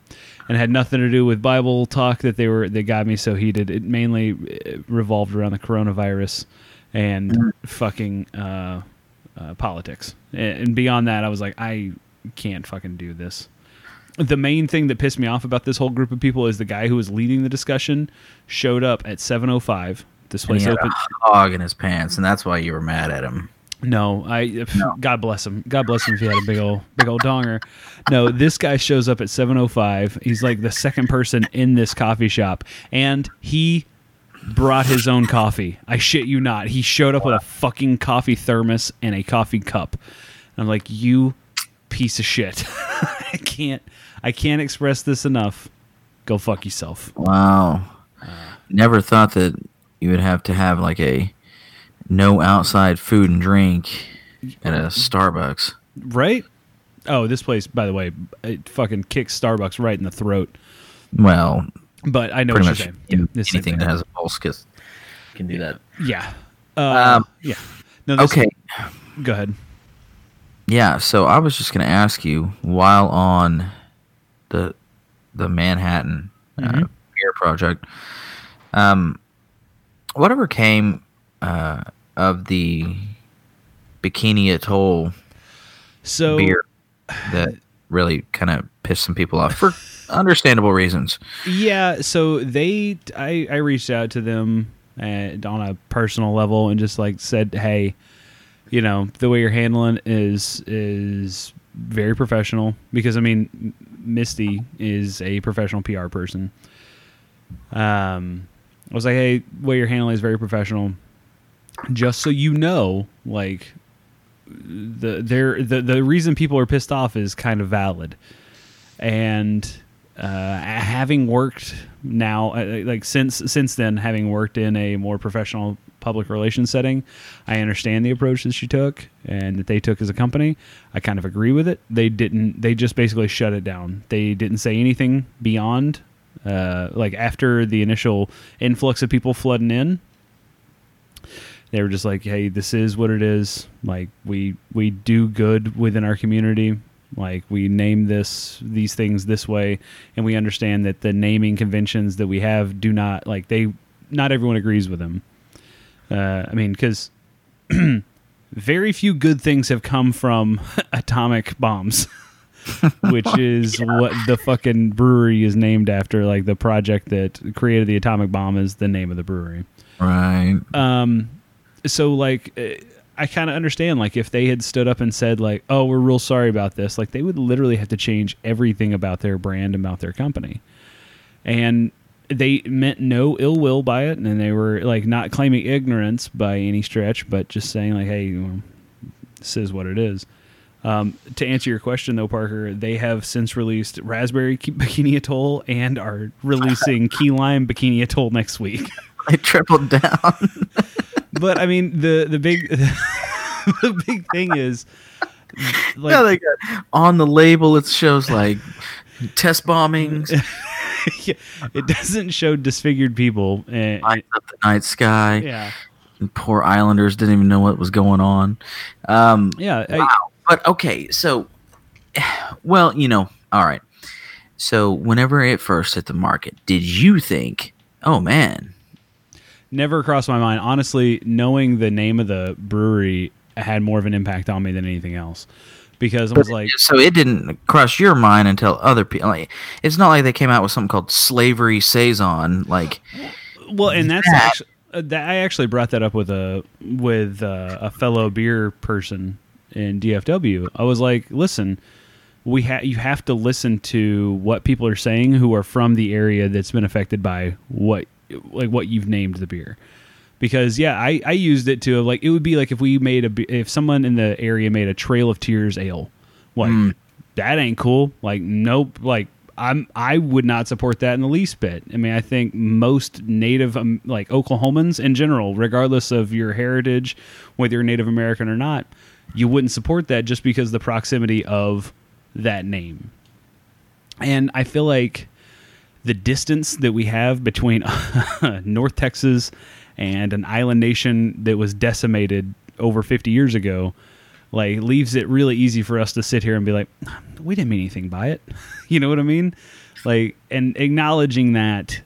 And it had nothing to do with Bible talk that they were that got me so heated. It mainly uh, revolved around the coronavirus and fucking uh, uh, politics. And beyond that, I was like, I can't fucking do this the main thing that pissed me off about this whole group of people is the guy who was leading the discussion showed up at 7:05. This place he had opened. a hog in his pants, and that's why you were mad at him. No, I. God bless him. God bless him if he had a big old, big old donger. No, this guy shows up at seven oh five. He's like the second person in this coffee shop, and he brought his own coffee. I shit you not. He showed up with a fucking coffee thermos and a coffee cup. And I'm like, you piece of shit. I can't. I can't express this enough. Go fuck yourself. Wow. Uh, Never thought that you would have to have like a no outside food and drink at a Starbucks. Right? Oh, this place, by the way, it fucking kicks Starbucks right in the throat. Well, But I know pretty what much you're saying. Yeah, this is anything that has a pulse kiss can do that. Yeah. Uh, Um, yeah. No, this, Okay. Go ahead. Yeah, so I was just going to ask you while on the the Manhattan uh, Mhm. beer project, um, whatever came uh, of the Bikini Atoll So beer that really kind of pissed some people off for understandable reasons. Yeah, so they I I reached out to them uh, on a personal level and just like said, "Hey, you know, the way you're handling is is very professional because I mean, Misty is a professional PR person. Um I was like, "Hey, way you're handling is very professional. Just so you know, like the there the the reason people are pissed off is kind of valid." and uh, having worked now uh, like since since then having worked in a more professional public relations setting i understand the approach that she took and that they took as a company. I kind of agree with it. They didn't they just basically shut it down. They didn't say anything beyond uh, like after the initial influx of people flooding in they were just like hey this is what it is. Like we we do good within our community. Like we name this these things this way. And we understand that the naming conventions that we have do not like they not everyone agrees with them. Uh, i mean because very few good things have come from atomic bombs which is what the fucking brewery is named after. Like the project that created the atomic bomb is the name of the brewery. Right. um so like uh, i kind of understand like if they had stood up and said like oh we're real sorry about this like they would literally have to change everything about their brand and about their company. And they meant no ill will by it and they were like not claiming ignorance by any stretch but just saying like hey this is what it is. Um, to answer your question though parker they have since released raspberry bikini atoll and are releasing key lime bikini atoll next week. I tripled down. but I mean the the big the big thing is like yeah, they got on the label it shows like test bombings, yeah, it doesn't show disfigured people and, lights up the night sky. yeah and Poor Islanders didn't even know what was going on. Um, yeah I- wow. But okay, so well, you know, all right. So whenever it first hit the market, did you think, oh man, never crossed my mind honestly knowing the name of the brewery had more of an impact on me than anything else because I was like so it didn't cross your mind until other people. Like, it's not like they came out with something called slavery saison. Like, well and that's that- actually uh, that I actually brought that up with a with uh, a fellow beer person in DFW. I was like, listen, we ha- you have to listen to what people are saying who are from the area that's been affected by what like what you've named the beer. Because yeah, I, I used it to like it would be like if we made a if someone in the area made a Trail of Tears ale, like Mm. that ain't cool. Like nope, like I'm I would not support that in the least bit. I mean, I think most native um, like Oklahomans in general, regardless of your heritage, whether you're Native American or not, you wouldn't support that just because the proximity of that name. And I feel like the distance that we have between North Texas and an island nation that was decimated over 50 years ago like leaves it really easy for us to sit here and be like we didn't mean anything by it. You know what i mean? Like and acknowledging that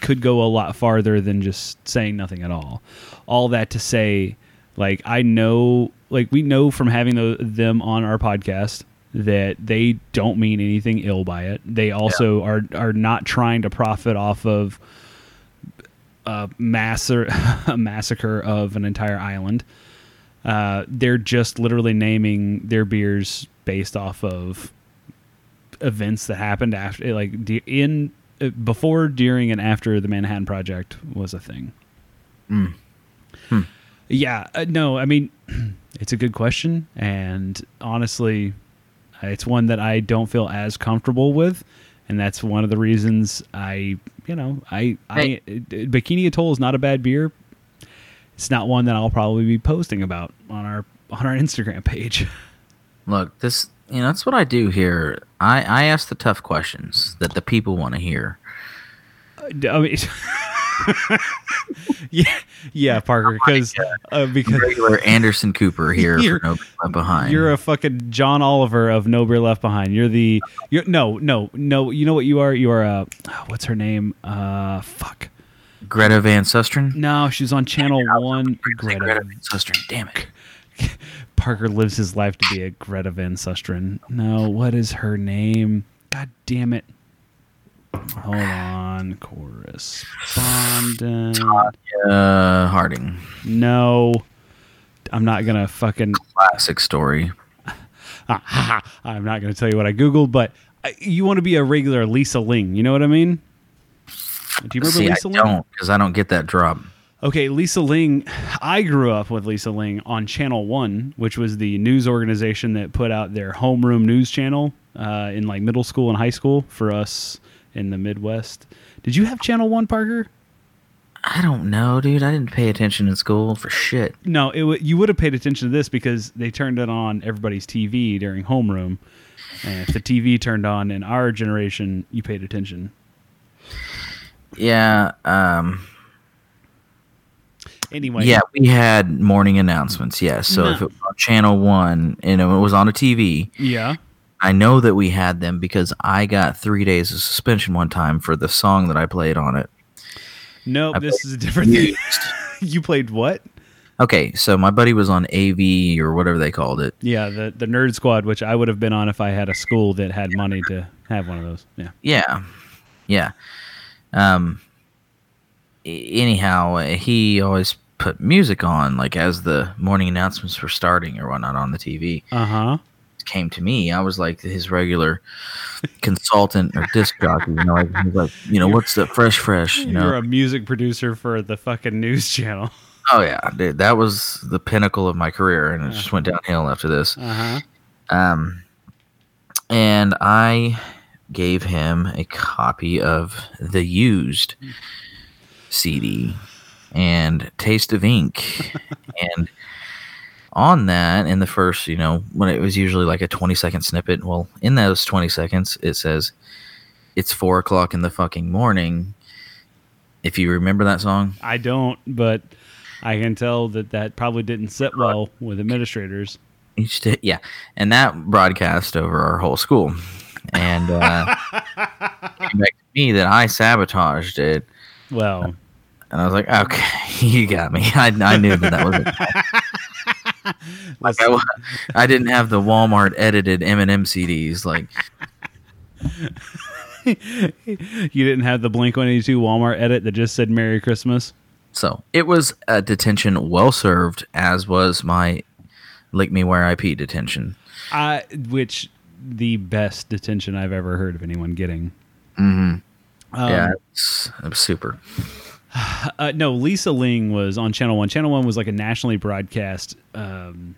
could go a lot farther than just saying nothing at all. All that to say like i know like we know from having tho- them on our podcast that they don't mean anything ill by it they also are are not trying to profit off of a massacre a massacre of an entire island Uh, they're just literally naming their beers based off of events that happened after, like in uh, before, during, and after the Manhattan Project was a thing. Mm. Yeah, uh, no, I mean, it's a good question, and honestly, it's one that I don't feel as comfortable with, and that's one of the reasons I, you know, I, I, uh, Bikini Atoll is not a bad beer. It's not one that I'll probably be posting about on our on our Instagram page. Look, this you know that's what I do here. I I ask the tough questions that the people want to hear. I mean, yeah, yeah, Parker, because uh, because Regular Anderson Cooper here You're- No Left Behind. You're a fucking John Oliver of No Beer Left Behind. You're the you're no no no. You know what you are? You are a what's her name? Uh, fuck. Greta Van Susteren. No, she's on Channel One. Greta Greta. Van Susteren. Damn it. Parker lives his life to be a Greta Van Susteren. No, what is her name? God damn it. Hold on, correspondent. Uh, Harding. No, I'm not gonna fucking. Classic story. I'm not gonna tell you what I googled, but uh, you want to be a regular Lisa Ling. You know what I mean? Do you remember See, Lisa I Ling? don't because I don't get that drop. Okay, Lisa Ling. I grew up with Lisa Ling on Channel One, which was the news organization that put out their homeroom news channel uh, in like middle school and high school for us in the Midwest. Did you have Channel One, Parker? I don't know, dude. I didn't pay attention in school for shit. No, it w- you would have paid attention to this because they turned it on everybody's TV during homeroom, and if the TV turned on in our generation, you paid attention. Yeah. Um. Anyway, Yeah, we had morning announcements. Yes. So No. if it was on Channel One and it was on a TV, yeah. I know that we had them because I got three days of suspension one time for the song that I played on it. No, I this is a different thing. you played what? Okay, so my buddy was on AV or whatever they called it. Yeah, the the Nerd Squad, which I would have been on if I had a school that had money to have one of those. Yeah. Yeah, yeah. Um. Anyhow, uh, he always put music on, like as the morning announcements were starting or whatnot on the TV. Uh huh. Came to me, I was like his regular consultant or disc jockey. You know, like, like, you know, what's the fresh, fresh? You know, You're a music producer for the fucking news channel. oh yeah, dude, that was the pinnacle of my career, and it just went downhill after this. Uh huh. Um, and I gave him a copy of the used CD and Taste of Ink. and on that, in the first, you know, when it was usually like a 20 second snippet, well, in those 20 seconds, it says, It's four o'clock in the fucking morning. If you remember that song, I don't, but I can tell that that probably didn't sit well with administrators. each day, yeah, and that broadcast over our whole school, and uh, me that I sabotaged it, Well, and I was like, okay, you got me. I, I knew that that was it. like I, I didn't have the Walmart edited Eminem CDs. Like, you didn't have the Blink 182 Walmart edit that just said Merry Christmas. so it was a detention well served, as was my lick me where I pee detention. I, which the best detention I've ever heard of anyone getting. Mm-hmm. Um, yeah, it's, it was super. Uh, no, Lisa Ling was on Channel One. Channel One was like a nationally broadcast um,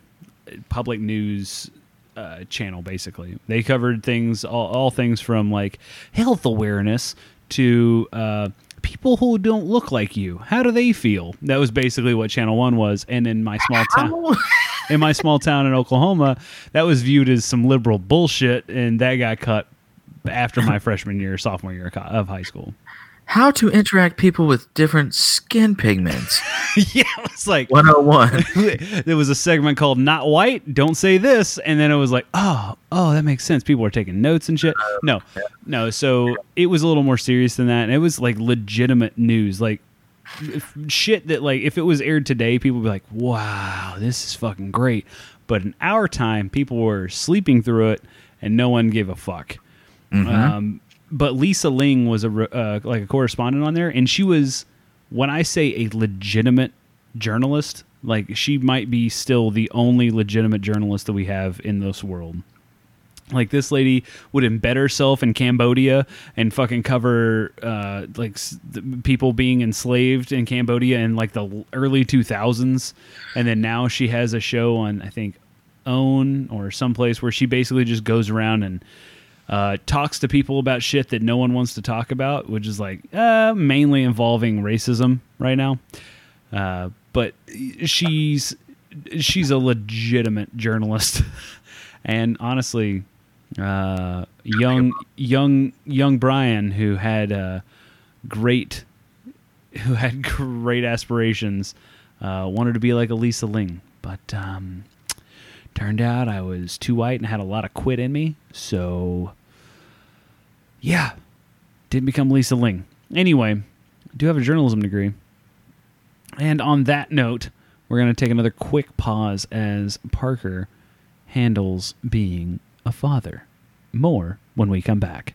public news uh, channel. Basically, they covered things, all, all things from like health awareness to uh, people who don't look like you. How do they feel? That was basically what Channel One was. And in my small town, in my small town in Oklahoma, that was viewed as some liberal bullshit, and that got cut after my freshman year, sophomore year of of high school. How to interact people with different skin pigments. yeah, it's like 101. there was a segment called "Not White." Don't say this, and then it was like, oh, oh, that makes sense. People were taking notes and shit. No, no. So it was a little more serious than that, and it was like legitimate news, like shit that like if it was aired today, people would be like, wow, this is fucking great. But in our time, people were sleeping through it, and no one gave a fuck. Um, but Lisa Ling was a uh, like a correspondent on there, and she was when I say a legitimate journalist, Like she might be still the only legitimate journalist that we have in this world. Like this lady would embed herself in Cambodia and fucking cover uh, like s- people being enslaved in Cambodia in like the early 2000s, and then now she has a show on I think OWN or someplace where she basically just goes around and uh, talks to people about shit that no one wants to talk about, which is like uh, mainly involving racism right now. Uh, but she's she's a legitimate journalist, and honestly, uh, young young young Brian, who had uh, great who had great aspirations, uh, wanted to be like a Lisa Ling, but um, turned out I was too white and had a lot of quit in me, so yeah, didn't become Lisa Ling. Anyway, I do have a journalism degree. And on that note, we're going to take another quick pause as Parker handles being a father. More when we come back.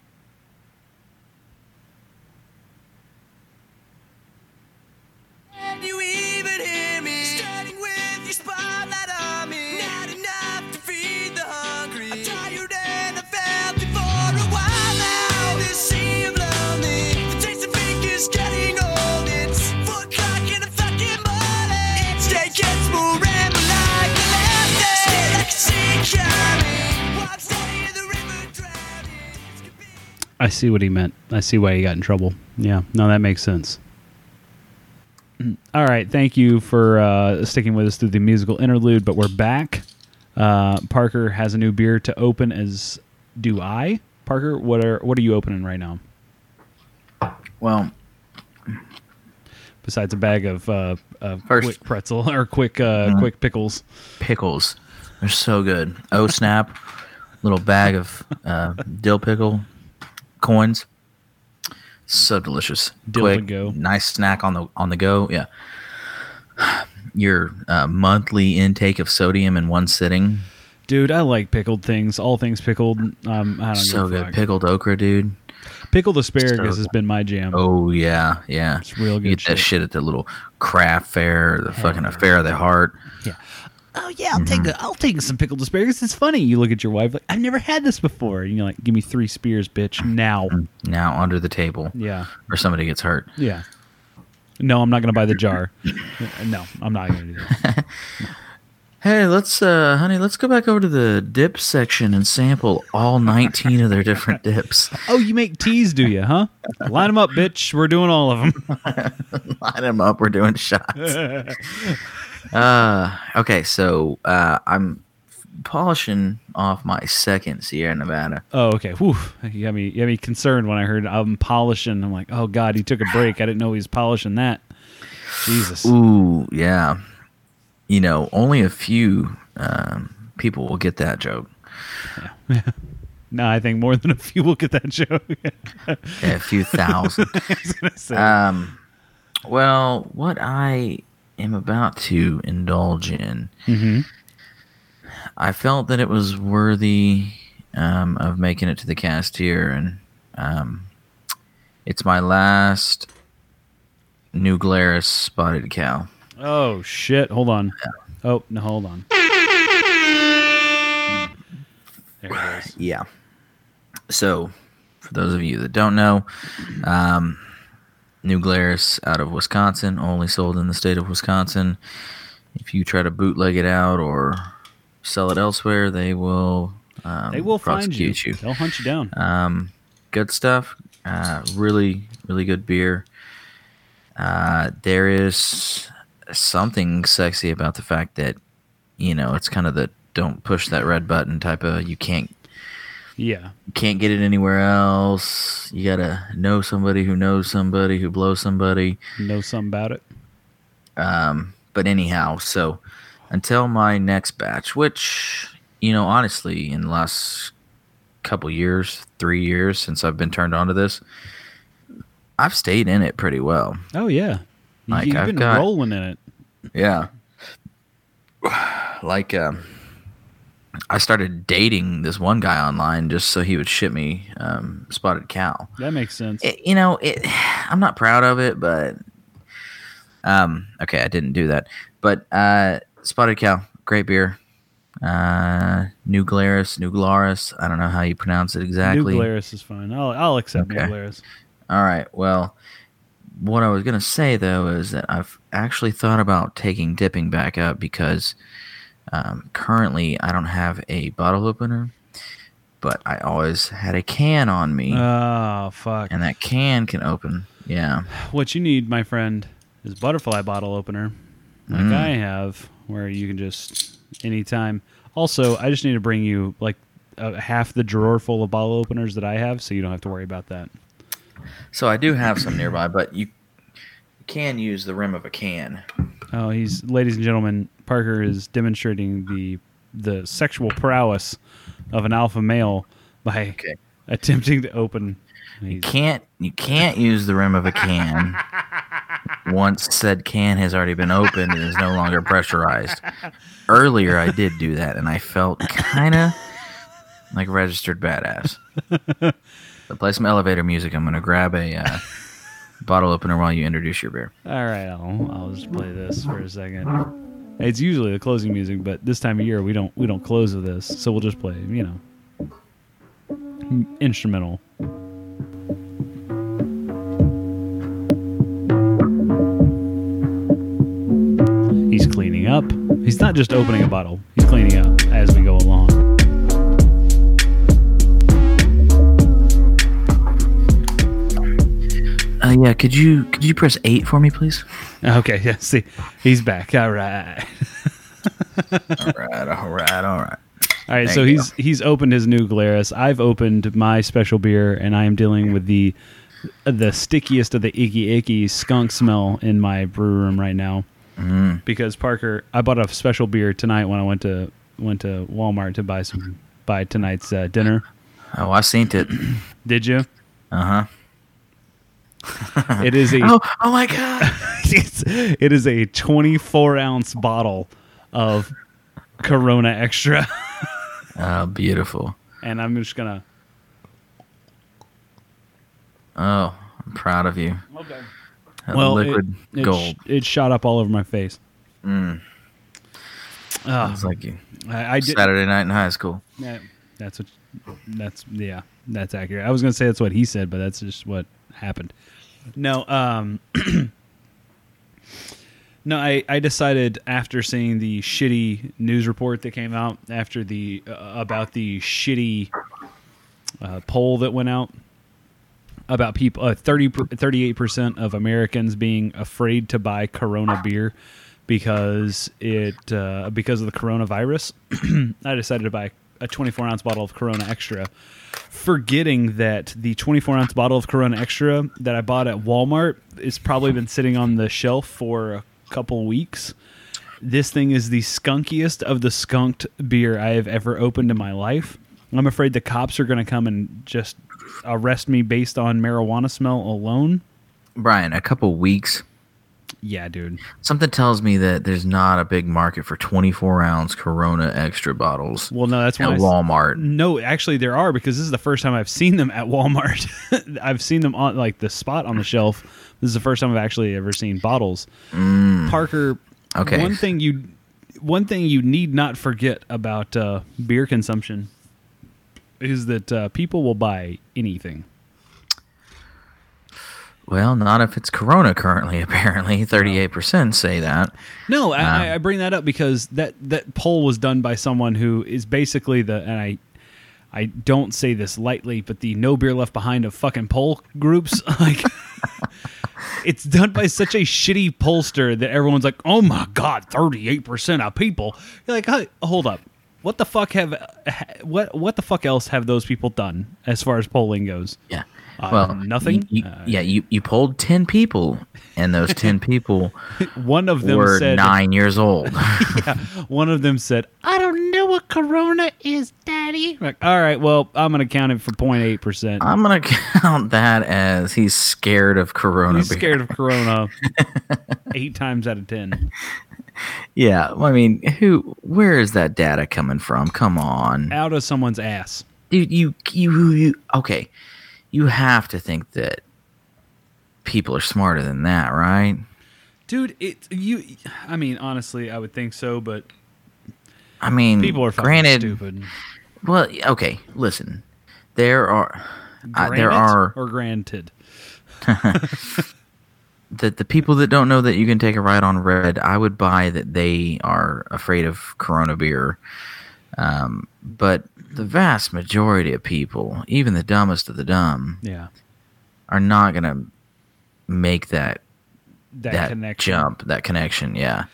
I see what he meant. I see why he got in trouble. Yeah, no, that makes sense. All right, thank you for uh, sticking with us through the musical interlude. But we're back. Uh, Parker has a new beer to open. As do I. Parker, what are what are you opening right now? Well, Besides a bag of uh, First- quick pretzel or quick uh, quick pickles. pickles. They're so good. Oh snap! Little bag of uh, dill pickle coins. So delicious. Dill Quick, go. Nice snack on the on the go. Yeah. Your uh, monthly intake of sodium in one sitting. Dude, I like pickled things. All things pickled. Um, I don't So good. fuck. Pickled okra, dude. Pickled asparagus So has been my jam. Oh yeah, yeah. It's real You good get that shit. shit at the little craft fair, the fucking affair of the heart. Yeah. Oh yeah, I'll take a, I'll take some pickled asparagus. It's funny. You look at your wife like I've never had this before. And you're like, give me three spears, bitch, now. Now under the table, Yeah, or somebody gets hurt. yeah. No, I'm not gonna buy the jar. no, I'm not gonna do that. Hey, let's, uh, honey, let's go back over to the dip section and sample all 19 of their different dips. Oh, you make teas, do you? Huh? Line them up, bitch. We're doing all of them. Line them up. We're doing shots. Uh, okay, so uh, I'm polishing off my second Sierra Nevada. Oh, okay. Whew. You got me. You got me concerned when I heard I'm polishing. I'm like, oh god, he took a break. I didn't know he was polishing that. Jesus. Ooh, yeah. You know, only a few um, people will get that joke. No, I think more than a few will get that joke. A few thousand. I was say. Um, well, what I am about to indulge in, Mhm. I felt that it was worthy um, of making it to the cast here, and um, it's my last New Glarus spotted cow. Oh shit! Hold on. Oh no, hold on. There it is. Yeah. So, for those of you that don't know, um, New Glarus out of Wisconsin, only sold in the state of Wisconsin. If you try to bootleg it out or sell it elsewhere, they will um, They will find you. prosecute They'll hunt you down. Um, good stuff. Uh, really, really good beer. Uh, there is something sexy about the fact that you know it's kind of the don't push that red button type of you can't Yeah. you can't get it anywhere else. You gotta know somebody who knows somebody who blows somebody. Know something about it. Um, but anyhow, so until my next batch, which you know, honestly, in the last couple years, three years since I've been turned on to this, I've stayed in it pretty well. Oh yeah. Like, You've I've been got- rolling in it. Yeah. Like, um, I started dating this one guy online just so he would ship me um, spotted cow. That makes sense. it, you know, it. I'm not proud of it, but Um, okay, I didn't do that, but uh, Spotted Cow, great beer. Uh, New Glarus, New Glarus. I don't know how you pronounce it exactly. New Glarus is fine. I'll I'll accept Okay. New Glarus. All right. Well, what I was gonna say though is that I've actually thought about taking dipping back up because um, currently I don't have a bottle opener, but I always had a can on me, Oh fuck! and that can can open. Yeah. What you need, my friend, is butterfly bottle opener, like Mm. I have, where you can just anytime. Also, I just need to bring you like uh, half the drawer full of bottle openers that I have, so you don't have to worry about that. So I do have some nearby, but you can use the rim of a can. Oh, he's, ladies and gentlemen, Parker is demonstrating the the sexual prowess of an alpha male by Okay. attempting to open. He's, Can't you can't use the rim of a can once said can has already been opened and is no longer pressurized. Earlier I did do that and I felt kind of like a registered badass. So play some elevator music. I'm gonna grab a uh, bottle opener while you introduce your beer. All right, I'll I'll just play this for a second. It's usually the closing music, but this time of year we don't we don't close with this, so we'll just play you know instrumental. He's cleaning up. He's not just opening a bottle. He's cleaning up as we go along. Yeah, could you could you press eight for me, please? Okay, yeah. See, he's back. All right. all right, all right, all right. All right, Thank so you. he's he's opened his New Glarus. I've opened my special beer, and I am dealing with the the stickiest of the icky icky skunk smell in my brew room right now. Mm. Because Parker, I bought a special beer tonight when I went to went to Walmart to buy some buy tonight's uh, dinner. Oh, I seen it. Did you? Uh huh. It is a Oh, oh my god. it's, it is a 24 ounce bottle of Corona Extra, Oh, beautiful. and I'm just gonna. Oh, I'm proud of you. Okay. That Well, it- liquid it, gold. sh- it shot up all over my face. Mm. Ah, It's like you I, I did. Saturday night in high school. Yeah, that's what. That's yeah. That's accurate. I was gonna say that's what he said, but that's just what happened. No, um, no. I I decided after seeing the shitty news report that came out after the uh, about the shitty uh, poll that went out about people uh, 30 38 percent of Americans being afraid to buy Corona beer because it uh, because of the coronavirus. I decided to buy a 24 ounce bottle of Corona Extra, forgetting that the 24 ounce bottle of Corona Extra that I bought at Walmart is probably been sitting on the shelf for a couple weeks. This thing is the skunkiest of the skunked beer I have ever opened in my life. I'm afraid the cops are going to come and just arrest me based on marijuana smell alone. Brian, a couple weeks. Yeah, dude. Something tells me that there's not a big market for 24 ounce Corona extra bottles Well, no, that's at why. I s- Walmart. No, actually, there are because this is the first time I've seen them at Walmart. I've seen them on like the spot on the shelf. This is the first time I've actually ever seen bottles. Parker, Mm. Okay. One thing you, one thing you need not forget about uh, beer consumption is that uh, people will buy anything. Well, not if it's Corona currently. Apparently, 38% say that. No, I, Um, I- I bring that up because that that poll was done by someone who is basically the and I. I don't say this lightly, but the no beer left behind of fucking poll groups, like it's done by such a shitty pollster that everyone's like, "Oh my god, thirty-eight percent of people." You're like, hey, hold up, what the fuck have what what the fuck else have those people done as far as polling goes? Yeah. Uh, well, nothing? you- you- Uh, yeah, you, you polled 10 people, and those 10 people One of them were said, nine years old. yeah, one of them said, "I don't know what Corona is, Daddy." Like, all right, well, I'm gonna count it for 0.8 percent. I'm going to count that as he's scared of Corona. He's beer. scared of Corona eight times out of ten. Yeah, I mean, who? Where is that data coming from? Come on, Out of someone's ass. dude. You, you, you. Okay, you have to think that people are smarter than that, right? dude. It you. I mean, honestly, I would think so, but I mean, people are granted. stupid. Well, okay, listen. There are uh, there are or granted. the the people that don't know that you can take a ride on red. I would buy that they are afraid of Corona beer. Um, but the vast majority of people, even the dumbest of the dumb, Yeah, are not gonna make that that, that connection. jump, that connection. Yeah,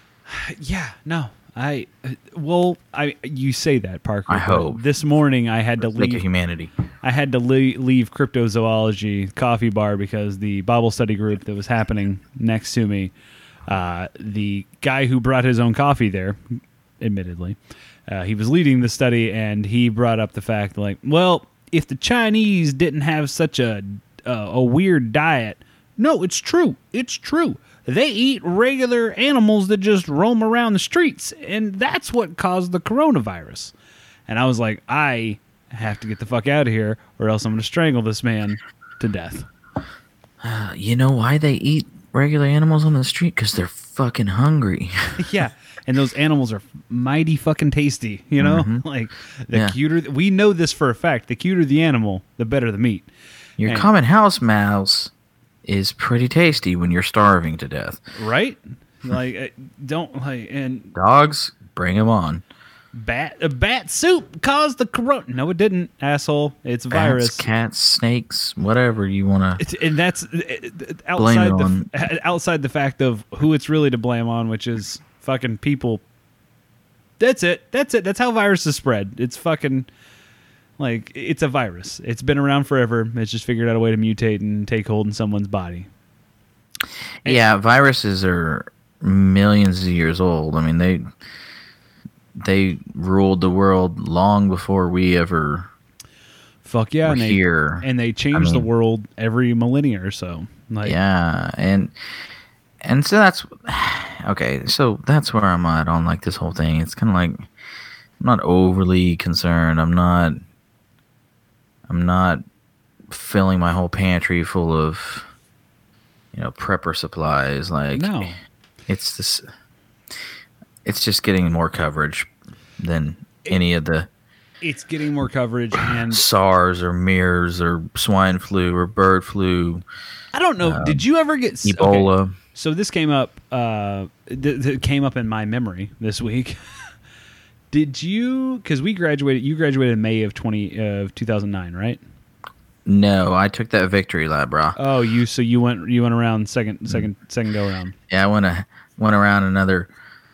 Yeah, no. I well, I you say that Parker. I hope. this morning I had to leave. humanity. I had to le- leave cryptozoology coffee bar because the Bible study group that was happening next to me, uh, the guy who brought his own coffee there, admittedly, uh, he was leading the study and he brought up the fact like, well, if the Chinese didn't have such a uh, a weird diet, no, it's true, it's true. They eat regular animals that just roam around the streets, and that's what caused the coronavirus. And I was like, I have to get the fuck out of here, or else I'm going to strangle this man to death. Uh, you know why they eat regular animals on the street? Because they're fucking hungry. yeah. And those animals are mighty fucking tasty, you know? Like, the Yeah. cuter, we know this for a fact. The cuter the animal, the better the meat. Your And- common house mouse is pretty tasty when you're starving to death. Right? like, uh, don't, like, and Dogs, bring them on. bat, uh, bat soup caused the corona. No, it didn't, asshole. It's a Bats, virus. cats, snakes, whatever you want to. And that's uh, uh, outside the on- outside the fact of who it's really to blame on, which is fucking people. That's it. That's it. That's how viruses spread. It's fucking like it's a virus. It's been around forever. It's just figured out a way to mutate and take hold in someone's body. Yeah, viruses are millions of years old. I mean, they they ruled the world long before we ever Fuck yeah, and they, here. and they change the mean- world every millennia or so. Like, yeah, and and so that's okay. So that's where I'm at on like this whole thing. It's kind of like I'm not overly concerned. I'm not. I'm not filling my whole pantry full of, you know, prepper supplies. Like no, it's this. It's just getting more coverage than any of the it's getting more coverage, and SARS or MERS or swine flu or bird flu, I don't know. did um, you ever get s- okay. So this came up. Uh, th- th- came up in my memory this week. Did you? Because we graduated. You graduated in May of twenty of two thousand nine, right? No, I took that victory lab, bro. Oh, you. So you went. You went around second, second, second go around. Yeah, I went a, went around another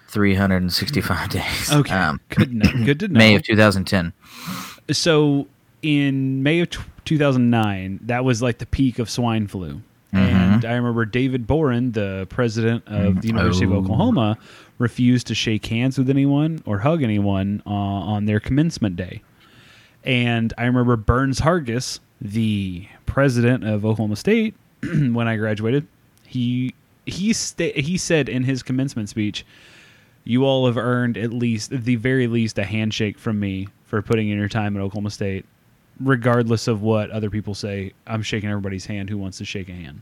365 days. Okay. Um, good. Know. Good to know. May of 2010. so in May of t- 2009, that was like the peak of swine flu. Mm-hmm. And I remember David Boren, the president of the University of Oh. Oklahoma, refused to shake hands with anyone or hug anyone uh, on their commencement day. And I remember Burns Hargis, the president of Oklahoma State, when I graduated, he he sta- he said in his commencement speech, "You all have earned at least, at the very least, a handshake from me for putting in your time at Oklahoma State, regardless of what other people say. I'm shaking everybody's hand who wants to shake a hand."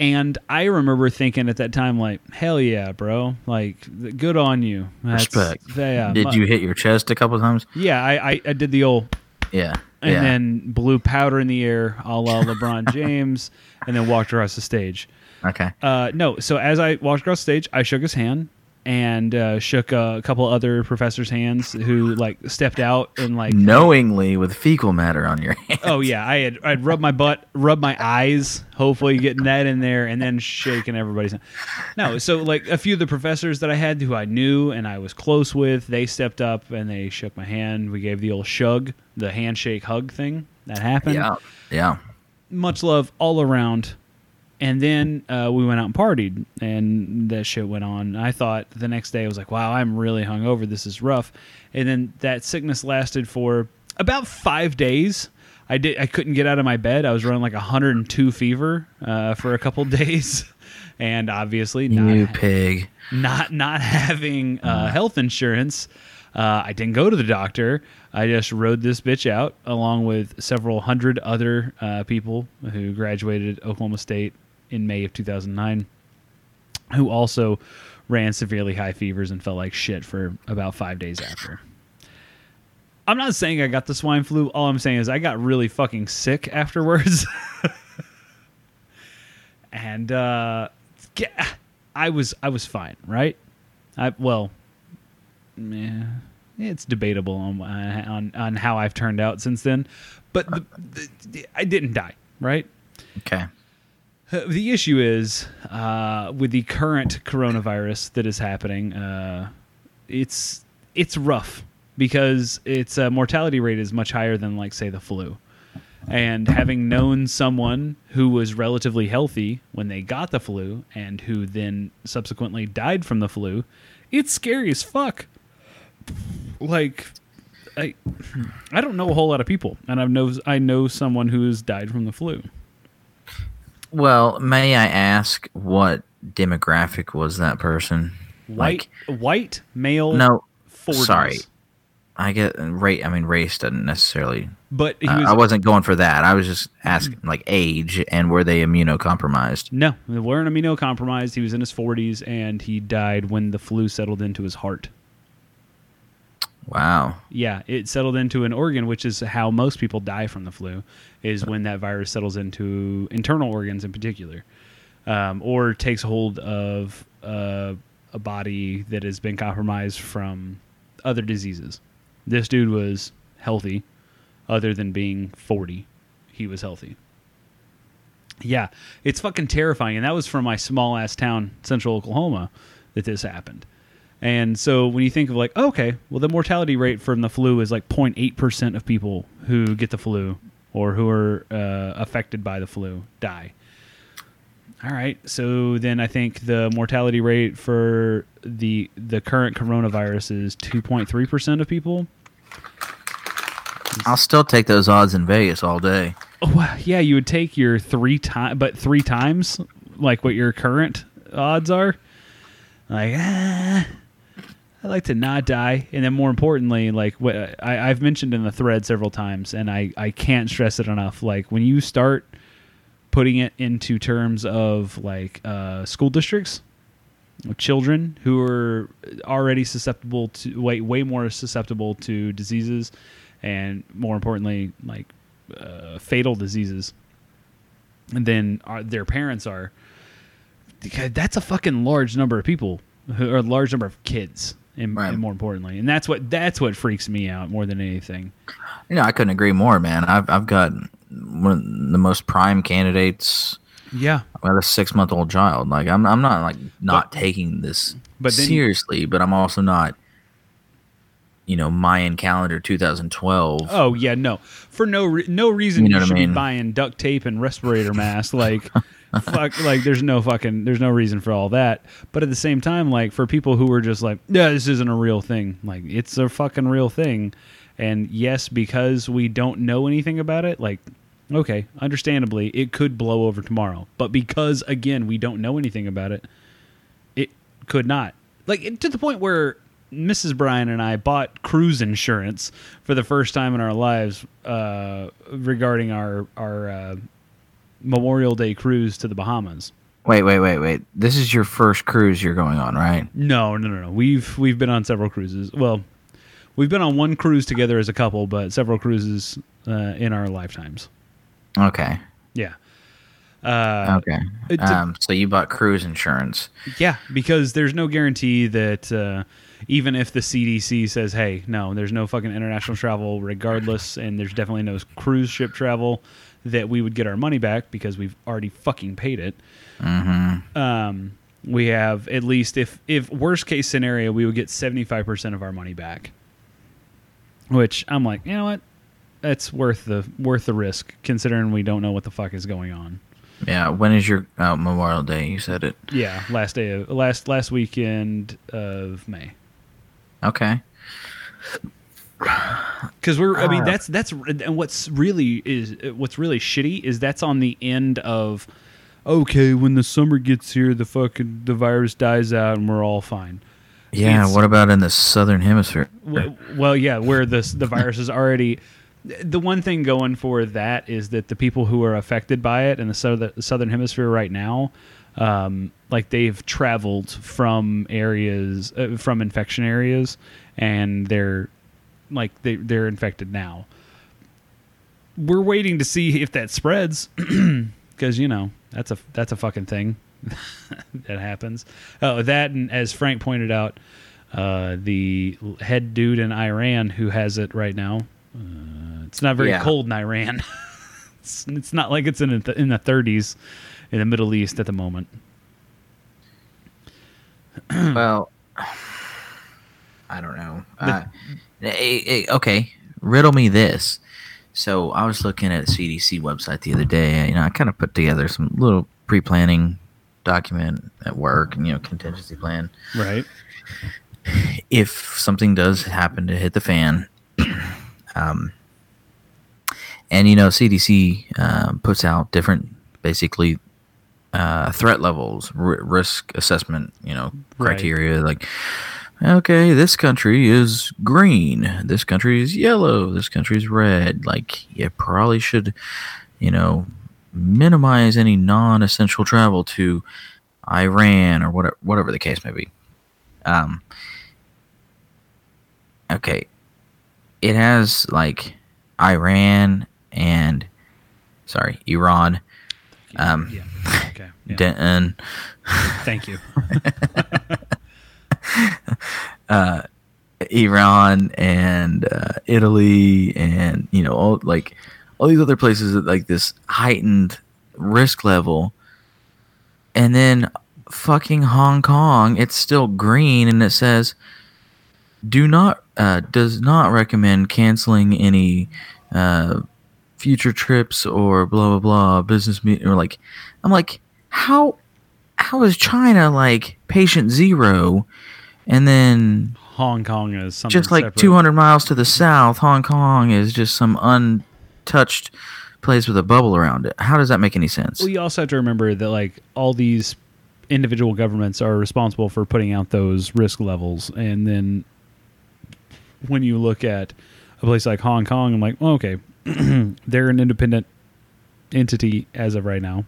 And I remember thinking at that time, like, "Hell yeah, bro! Like, good on you." That's- Respect. Yeah. Did mu- you hit your chest a couple times? Yeah, I, I, I did the old Yeah. and yeah. then blew powder in the air, a la LeBron James, and then walked across the stage. okay. Uh, no, so as I walked across the stage, I shook his hand and uh, shook a couple other professors' hands who like stepped out and like, Knowingly with fecal matter on your hand. oh yeah, I had I'd rubbed my butt, rubbed my eyes, hopefully getting that in there, and then shaking everybody's hand. No, so like a few of the professors that I had who I knew and I was close with, they stepped up and they shook my hand. We gave the old shug, the handshake hug thing that happened. Yeah. Yeah. much love all around. And then uh, we went out and partied, and that shit went on. I thought the next day I was like, "Wow, I'm really hungover. This is rough." And then that sickness lasted for about five days. I did. I couldn't get out of my bed. I was running like 102 fever uh, for a couple days, and obviously not You pig. not not having uh, health insurance, uh, I didn't go to the doctor. I just rode this bitch out along with several hundred other uh, people who graduated Oklahoma State in May of 2009, who also ran severely high fevers and felt like shit for about five days after. I'm not saying I got the swine flu. All I'm saying is I got really fucking sick afterwards. and uh, I was I was fine, right? I well, yeah, it's debatable on on on how I've turned out since then, but the, the, I didn't die, right? Okay. Uh, The issue is uh, with the current coronavirus that is happening. Uh, it's it's rough because its uh, mortality rate is much higher than, like, say, the flu. And having known someone who was relatively healthy when they got the flu and who then subsequently died from the flu, it's scary as fuck. Like, I I don't know a whole lot of people, and I know I know someone who has died from the flu. Well, may I ask what demographic was that person? White, white male. No, 40s. sorry. I get rate. I mean, race doesn't necessarily. but he I- was I wasn't going for that. I was just asking mm. like age and were they immunocompromised? no, they weren't immunocompromised. He was in his forties, and he died when the flu settled into his heart. Wow. Yeah, it settled into an organ, which is how most people die from the flu, is when that virus settles into internal organs in particular, um, or takes hold of uh, a body that has been compromised from other diseases. This dude was healthy, other than being 40. He was healthy. Yeah, it's fucking terrifying. And that was from my small ass town, central Oklahoma, that this happened. And so when you think of like, okay, well, the mortality rate from the flu is like 0.8% of people who get the flu or who are uh, affected by the flu die. All right. So then I think the mortality rate for the the current coronavirus is 2.3% of people. I'll still take those odds in Vegas all day. Oh, yeah, you would take your three times, but three times like what your current odds are. Like, ah, I'd like to not die, and then more importantly, like what I, I've mentioned in the thread several times, and I I can't stress it enough. Like when you start putting it into terms of like uh, school districts, children who are already susceptible to way way more susceptible to diseases, and more importantly, like uh, fatal diseases than our, their parents are. That's a fucking large number of people, or a large number of kids, and, Right. and more importantly, and that's what that's what freaks me out more than anything. You know, I couldn't agree more, man. I've I've got one of the most prime candidates. Yeah, I got a six month old child. Like I'm I'm not like not taking this but then seriously, but I'm also not you know, Mayan calendar 2012. Oh yeah, no. For no re- no reason You you, know I should be mean? buying duct tape and respirator masks. Like, fuck, like there's no fucking there's no reason for all that. But at the same time, like for people who are just like, yeah, this isn't a real thing. Like it's a fucking real thing. And yes, because we don't know anything about it, like. Okay, understandably, it could blow over tomorrow. But because again, we don't know anything about it, it could not. Like to the point where Mrs. Bryan and I bought cruise insurance for the first time in our lives uh, regarding our our uh, Memorial Day cruise to the Bahamas. Wait, wait, wait, wait. This is your first cruise you're going on, right? No, no, no, no. We've we've been on several cruises. Well, we've been on one cruise together as a couple, but several cruises uh, in our lifetimes. Okay. Yeah. Uh, Okay. Um, so you bought cruise insurance. Yeah, because there's no guarantee that uh, even if the CDC says, "Hey, no, there's no fucking international travel, regardless," and there's definitely no cruise ship travel, that we would get our money back because we've already fucking paid it. Mm-hmm. Um, we have at least if if worst case scenario, we would get seventy five percent of our money back. Which I'm like, you know what? That's worth the worth the risk, considering we don't know what the fuck is going on. Yeah. When is your oh, Memorial Day? You said it. Yeah, last day of last last weekend of May. Okay. because we're i mean ah. that's that's and what's really is what's really shitty is that's on the end of okay when the summer gets here the fucking the virus dies out and we're all fine Yeah. It's- what about in the southern hemisphere? W- well yeah where this the virus is already the one thing going for that is that the people who are affected by it in the southern, southern hemisphere right now, um, like they've traveled from areas uh, from infection areas, and they're like they they're infected now. We're waiting to see if that spreads, because you know that's a that's a fucking thing that happens. Oh, that and as Frank pointed out, uh, the head dude in Iran who has it right now. Uh, it's not very Yeah. cold in Iran. it's, it's not like it's in the, in the 30s in the Middle East at the moment. well, I don't know. Uh, eh, eh, okay, riddle me this. So I was looking at the CDC website the other day. You know, I kind of put together some little pre-planning document at work, and you know, contingency plan. Right. if something does happen to hit the fan, um, and you know, CDC um, puts out different, basically, uh, threat levels, r- risk assessment, you know, Right. criteria. Like, okay, this country is green, this country is yellow, this country is red. Like, you probably should, you know, minimize any non-essential travel to Iran or whatever, whatever the case may be. Um, okay, it has like Iran and sorry, Iran, um, Yeah. Okay. Yeah. Denton, Thank you. uh, Iran and uh, Italy, and you know all like all these other places at like this heightened risk level, and then fucking Hong Kong, it's still green, and it says do not uh, does not recommend canceling any uh, future trips or blah blah blah business meeting or like I'm like how how is China like patient zero? And then Hong Kong is something just like separate. 200 miles to the south Hong Kong is just some untouched place with a bubble around it. How does that make any sense? Well, you also have to remember that like all these individual governments are responsible for putting out those risk levels, and then when you look at a place like Hong Kong, I'm like, well, okay, they're an independent entity as of right now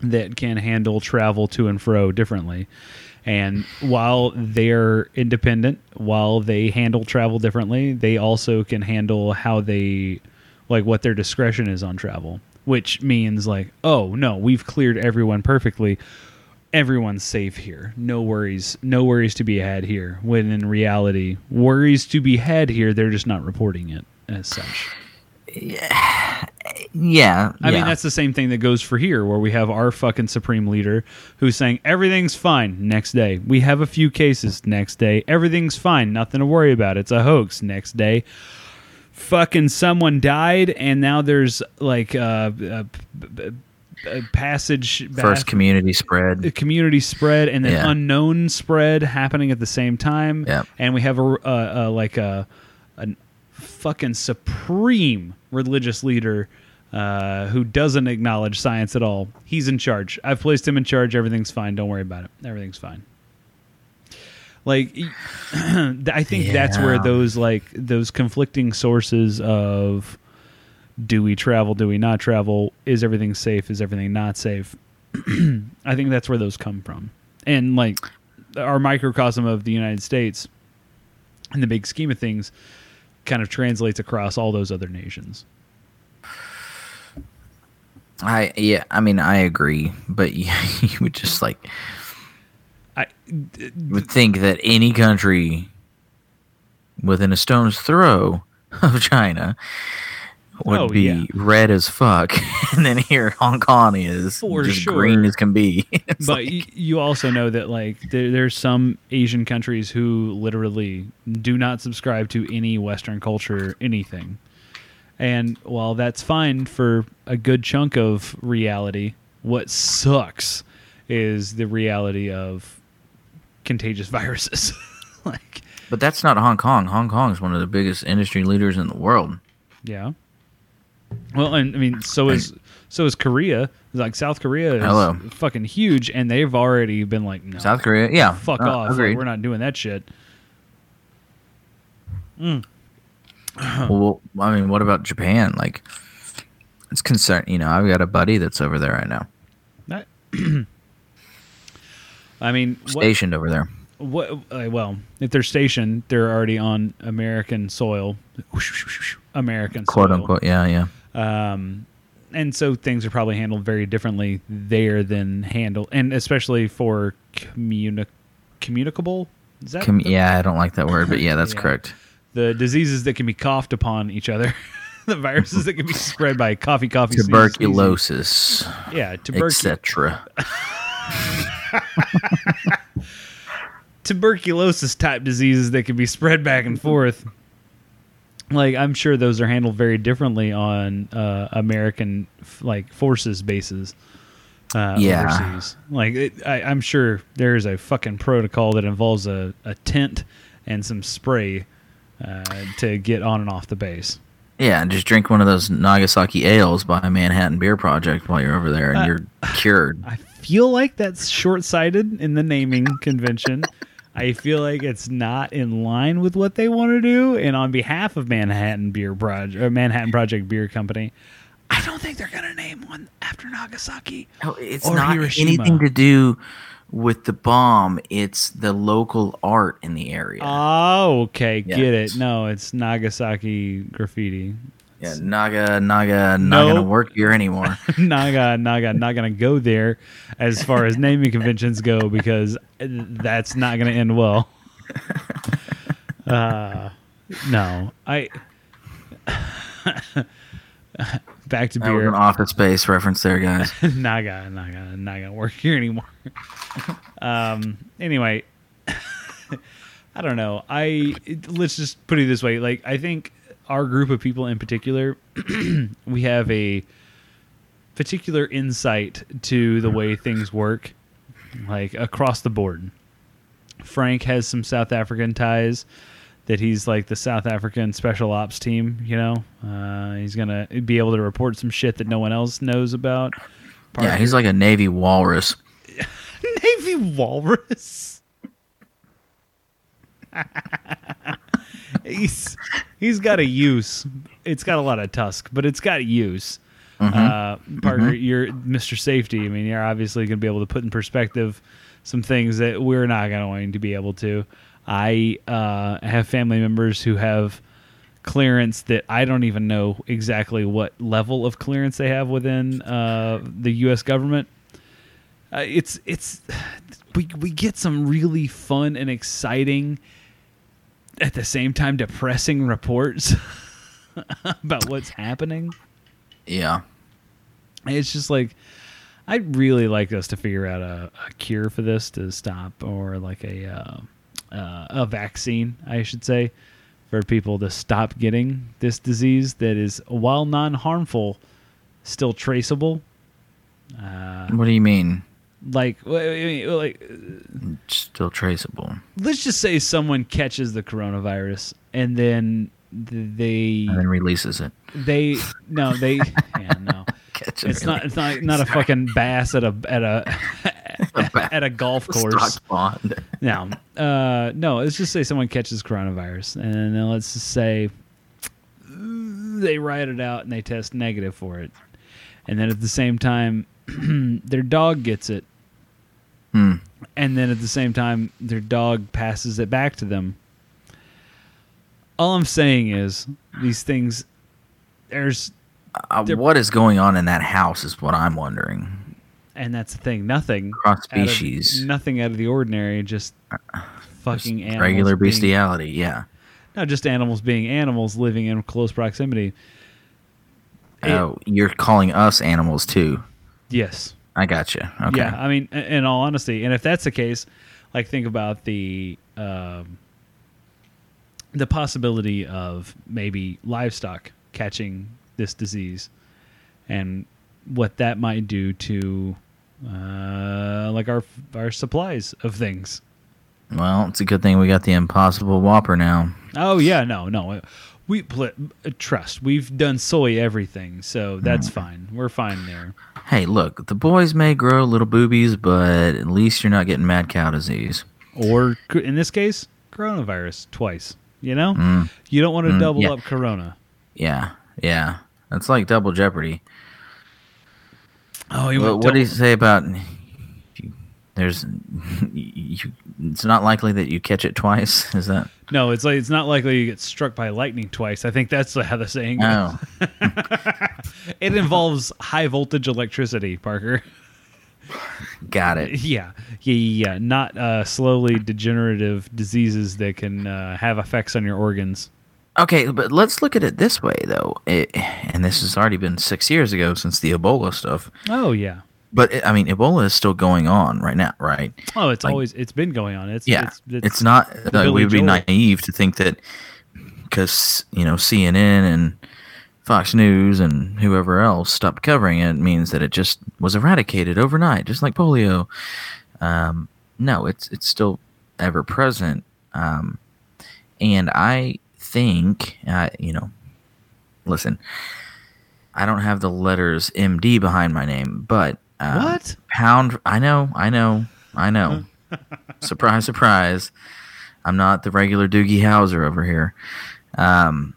that can handle travel to and fro differently. And while they're independent, while they handle travel differently, they also can handle how they like what their discretion is on travel, which means like, oh no, we've cleared everyone perfectly. Everyone's safe here. No worries. No worries to be had here. When in reality, worries to be had here, they're just not reporting it as such. Yeah I mean, that's the same thing that goes for here, where we have our fucking supreme leader who's saying everything's fine. Next day, we have a few cases. Next day, everything's fine. Nothing to worry about. It's a hoax. Next day, fucking someone died, and now there's like uh, a, a, a passage first community spread the community spread and then Yeah. unknown spread happening at the same time. Yep. And we have a, a, a uh, uh, like a a fucking supreme religious leader uh, who doesn't acknowledge science at all. He's in charge. I've placed him in charge. Everything's fine. Don't worry about it. Everything's fine. Like, I think that's where those like those conflicting sources of do we travel, do we not travel, is everything safe, is everything not safe, I think that's where those come from. And like our microcosm of the United States in the big scheme of things kind of translates across all those other nations. I yeah, I mean I agree, but you, you would just like I would think that any country within a stone's throw of China would Oh, be yeah. red as fuck, and then here Hong Kong is For just sure. green as can be. But like- y- you also know that like there, there's some Asian countries who literally do not subscribe to any Western culture, anything. And while that's fine for a good chunk of reality, what sucks is the reality of contagious viruses. like, but that's not Hong Kong. Hong Kong is one of the biggest industry leaders in the world. yeah. Well, and I mean, so is so is Korea. Like South Korea is Hello. fucking huge, and they've already been like, no, South Korea, yeah, fuck no, off. Like, we're not doing that shit. Mm. well, I mean, what about Japan? Like, it's concern. You know, I've got a buddy that's over there right now, I mean, what, stationed over there. What? Uh, well, if they're stationed, they're already on American soil, American quote soil. unquote. Yeah, yeah. Um, and so things are probably handled very differently there than handled, and especially for communi- communicable. Is that Com- yeah, I don't like that word, but yeah, that's Yeah. correct. the diseases that can be coughed upon each other? the viruses that can be spread by coffee, coffee, sneeze, Tuberculosis. Yeah, tuberculosis. etc. tuberculosis type diseases that can be spread back and forth. Like I'm sure those are handled very differently on uh, American like forces bases. Uh, Yeah. overseas. Like it, I, I'm sure there's a fucking protocol that involves a, a tent and some spray uh, to get on and off the base. Yeah, and just drink one of those Nagasaki ales by Manhattan Beer Project while you're over there, and Uh, you're cured. I feel like that's short sighted in the naming convention. I feel like it's not in line with what they want to do. And on behalf of Manhattan Beer Project or uh, Manhattan Project Beer Company, I don't think they're gonna name one after Nagasaki. No, it's not Hiroshima. anything to do with the bomb. It's the local art in the area. Oh, okay, Yeah. get it. No, it's Nagasaki graffiti. Yeah, Naga, Naga, not No. gonna work here anymore. Naga, Naga, not gonna go there as far as naming conventions go because that's not gonna end well. Uh, no, I. Back to that beer. an Office Space reference there, guys. Naga, Naga, not gonna work here anymore. um. Anyway, I don't know. I let's just put it this way. Like, I think our group of people in particular, we have a particular insight to the way things work, like across the board. Frank has some South African ties. That he's like the South African special ops team, you know. Uh, he's gonna be able to report some shit that no one else knows about. yeah, he's like a Navy walrus. Navy walrus. he's he's got a use. It's got a lot of tusk, but it's got use. Uh, Parker, you're Mr. Safety. I mean, you're obviously going to be able to put in perspective some things that we're not going to be able to. I uh, have family members who have clearance that I don't even know exactly what level of clearance they have within uh, the U.S. government. Uh, it's it's we we get some really fun and exciting, at the same time depressing reports about what's happening. Yeah, It's just like I'd really like us to figure out a, a cure for this to stop, or like a uh, uh, a vaccine, I should say, for people to stop getting this disease that is, while non harmful, still traceable. Uh, what do you mean? Like, like Still traceable, let's just say someone catches the coronavirus and then they and then releases it. they no they yeah no. It's not it's not not a fucking bass at a at a at a golf course. no. Uh no let's just say someone catches coronavirus and then let's just say they write it out and they test negative for it. And then at the same time their dog gets it Hmm. and then at the same time their dog passes it back to them all i'm saying is these things there's Uh, what is going on in that house is what I'm wondering. and that's the thing nothing Cross out of- species. nothing out of the ordinary just fucking Just animals regular being- bestiality. Yeah. not just animals being animals living in close proximity It- Oh, you're calling us animals too. yes I got you. Okay. Yeah, I mean, in all honesty, and if that's the case, like think about the um, the possibility of maybe livestock catching this disease, and what that might do to uh, like our our supplies of things. Well, it's a good thing we got the Impossible Whopper now. Oh yeah, no, no, we pl- trust. We've done soy everything, so that's fine. We're fine there. Hey, look, the boys may grow little boobies, but at least you're not getting mad cow disease. Or in this case, coronavirus twice. You know, you don't want to Mm, double yeah. up Corona. Yeah, yeah. That's like double jeopardy. Oh, you Well, what do you say about? There's, you, it's not likely that you catch it twice. Is that? No, it's like it's not likely you get struck by lightning twice. I think that's how the saying goes. Oh, It involves high voltage electricity, Parker. got it. Yeah, yeah, yeah, yeah. Not uh, slowly degenerative diseases that can uh, have effects on your organs. Okay, but let's look at it this way, though. It, and this has already been six years ago since the Ebola stuff. Oh yeah. But it, I mean, Ebola is still going on right now, right? Oh, it's Like- always it's been going on. It's Yeah, It's, it's, not. Like, we'd be naive to think that because you know CNN and Fox News and whoever else stopped covering it means that it just was eradicated overnight, just like polio. Um, no, it's it's still ever present, um, and I think uh, you know. Listen, I don't have the letters MD behind my name, but um, What? pound? I know, I know, I know. surprise, surprise! I'm not the regular Doogie Howser over here. Um,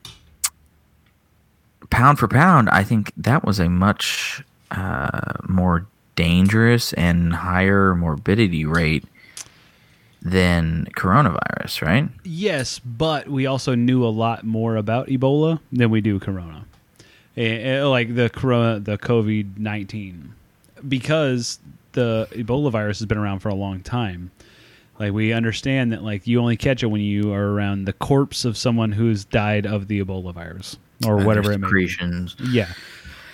pound for pound, I think that was a much uh, more dangerous and higher morbidity rate than coronavirus, right? Yes, but we also knew a lot more about Ebola than we do Corona, Eh, eh, like the Corona, the COVID nineteen, because the Ebola virus has been around for a long time. Like we understand that, like you only catch it when you are around the corpse of someone who's died of the Ebola virus or whatever it may be. Yeah.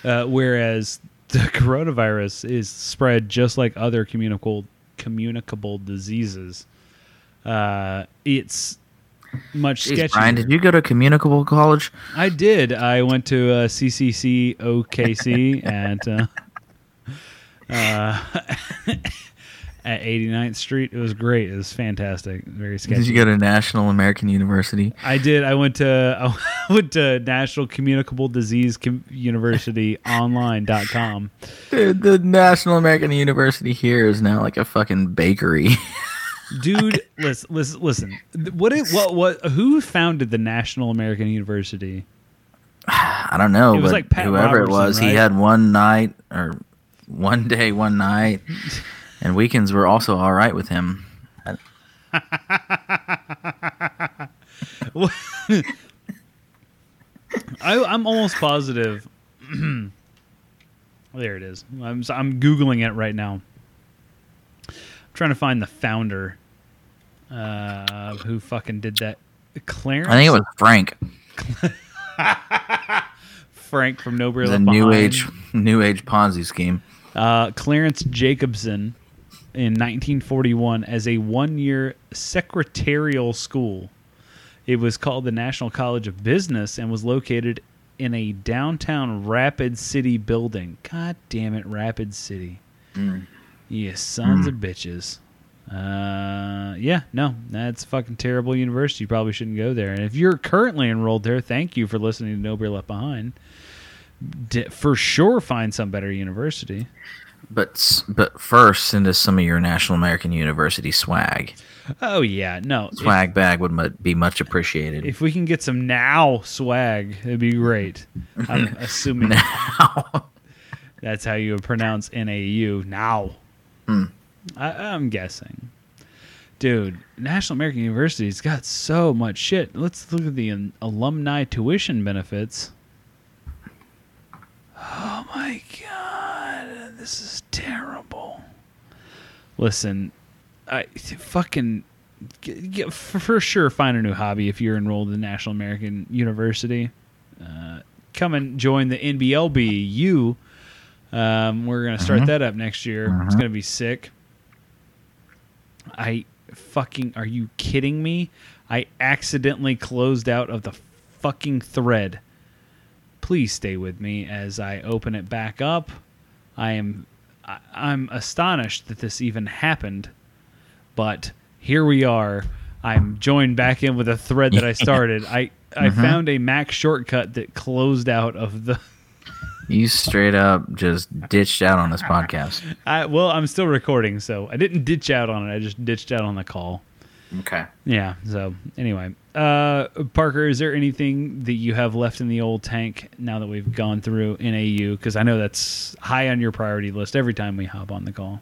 Uh, whereas the coronavirus is spread just like other communicable communicable diseases. Uh, it's much Jeez, sketchier. Brian, did you go to communicable college? I did. I went to uh, CCC OKC at uh, at 89th Street. It was great. It was fantastic. Very sketchy. Did you go to National American University? I did. I went to I went to National Communicable Disease Com- University online.com. Dude, the National American University here is now like a fucking bakery. Dude, listen, listen, listen. What it, what what who founded the National American University? I don't know, It was but like Pat whoever it Robertson, was, he had one night or one day, one night, and weekends were also all right with him. I, I'm almost positive. there it is. I'm I'm googling it right now. I'm trying to find the founder. Uh, who fucking did that? Clarence. I think it was Frank, Frank from Nowhere the new age, new age Ponzi scheme. Uh, Clarence Jacobson in 1941 as a one-year secretarial school. It was called the National College of Business and was located in a downtown Rapid City building. God damn it, Rapid City. You sons of bitches. Uh, yeah, no, that's a fucking terrible university. You probably shouldn't go there. And if you're currently enrolled there, thank you for listening to No Beer Left Behind. D- for sure, find some better university. But but first, send us some of your National American University swag. Oh yeah, no. If, Swag bag would mu- be much appreciated. if we can get some now swag, it'd be great. I'm assuming now, that's how you would pronounce NAU now. Hmm. I, I'm guessing, dude. National American University's got so much shit. Let's look at the um, alumni tuition benefits. Oh my god, this is terrible. Listen, I fucking get, get, for, sure find a new hobby if you're enrolled in National American University. Uh, come and join the NBLBU. Um, we're gonna start that up next year. It's gonna be sick. I fucking are you kidding me? I accidentally closed out of the fucking thread. Please stay with me as I open it back up. I am I'm astonished that this even happened, but here we are. I'm joined back in with a thread that I started. I I mm-hmm. found a Mac shortcut that closed out of the. you straight up just ditched out on this podcast. I, well, I'm still recording, so I didn't ditch out on it. I just ditched out on the call. Okay. Yeah. So anyway, uh, Parker, is there anything that you have left in the old tank now that we've gone through NAU? Because I know that's high on your priority list every time we hop on the call.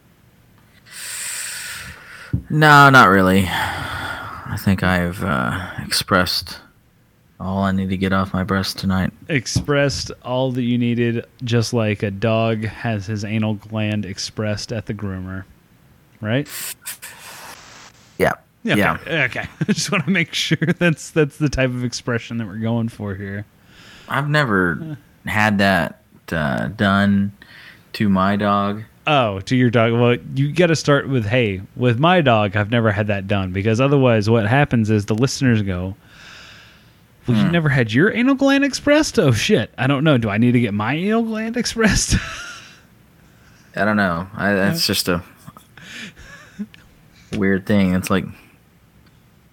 No, not really. I think I've uh, expressed all I need to get off my breast tonight. Expressed all that you needed, just like a dog has his anal gland expressed at the groomer, right? Yeah. Yeah. Okay. I just want to make sure that's that's the type of expression that we're going for here. I've never had that uh, done to my dog. Oh, to your dog. Well, you got to start with, hey, with my dog, I've never had that done because otherwise, what happens is the listeners go, well, you never had your anal gland expressed? Oh, shit. I don't know. Do I need to get my anal gland expressed? I don't know. I, that's just a weird thing. It's like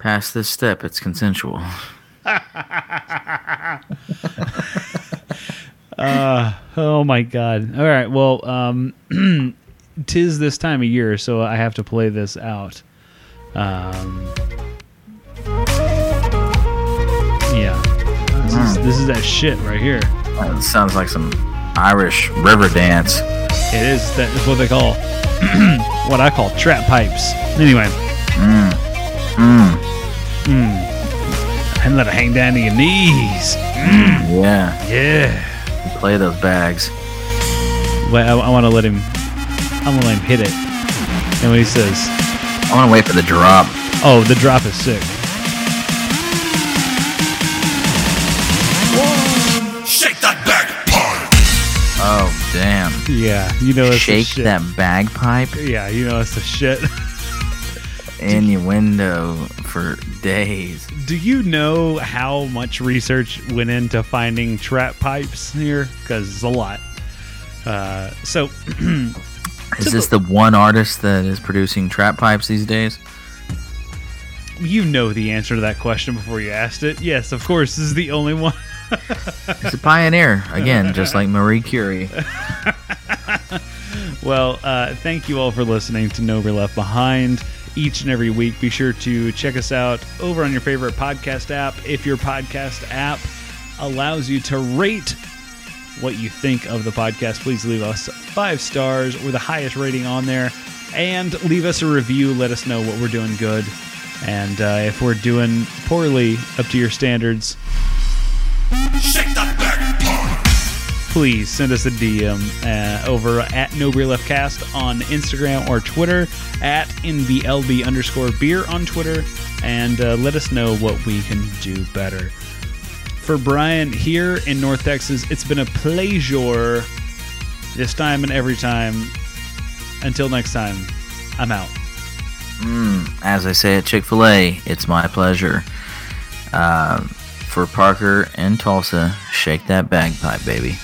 past this step, it's consensual. oh, my God. All right. Well, um, tis this time of year, so I have to play this out. Um, yeah. This is, this is that shit right here. It sounds like some Irish river dance. It is. That is what they call what I call trap pipes. Anyway. Mm. Mm. And let it hang down to your knees. Mm. Yeah. Yeah. Play those bags. Wait, I, I want to let him. I'm gonna let him hit it. And when he says, I want to wait for the drop. "Oh, the drop is sick," Shake that back. Oh, damn. yeah, you know it's the Shake shit. that bagpipe Yeah, you know it's the shit. in your window for days. Do you know how much research went into finding trap pipes here? Because it's a lot. Uh, so Is this the one artist that is producing trap pipes these days? you know the answer to that question before you asked it. Yes, of course, this is the only one. He's a pioneer, again, just like Marie Curie. Well, uh, thank you all for listening to No Beer Left Behind each and every week. Be sure to check us out over on your favorite podcast app. If your podcast app allows you to rate what you think of the podcast, please leave us five stars or the highest rating on there and leave us a review. Let us know what we're doing good. And uh, if we're doing poorly up to your standards, Shake part. Please send us a DM uh, over at No Beer Left Cast on Instagram or Twitter, at NBLB underscore beer on Twitter, and uh, let us know what we can do better. For Brian here in North Texas, it's been a pleasure this time and every time. Until next time, I'm out. As I say at Chick fil A, it's my pleasure. Uh, for Parker and Tulsa, shake that bagpipe, baby.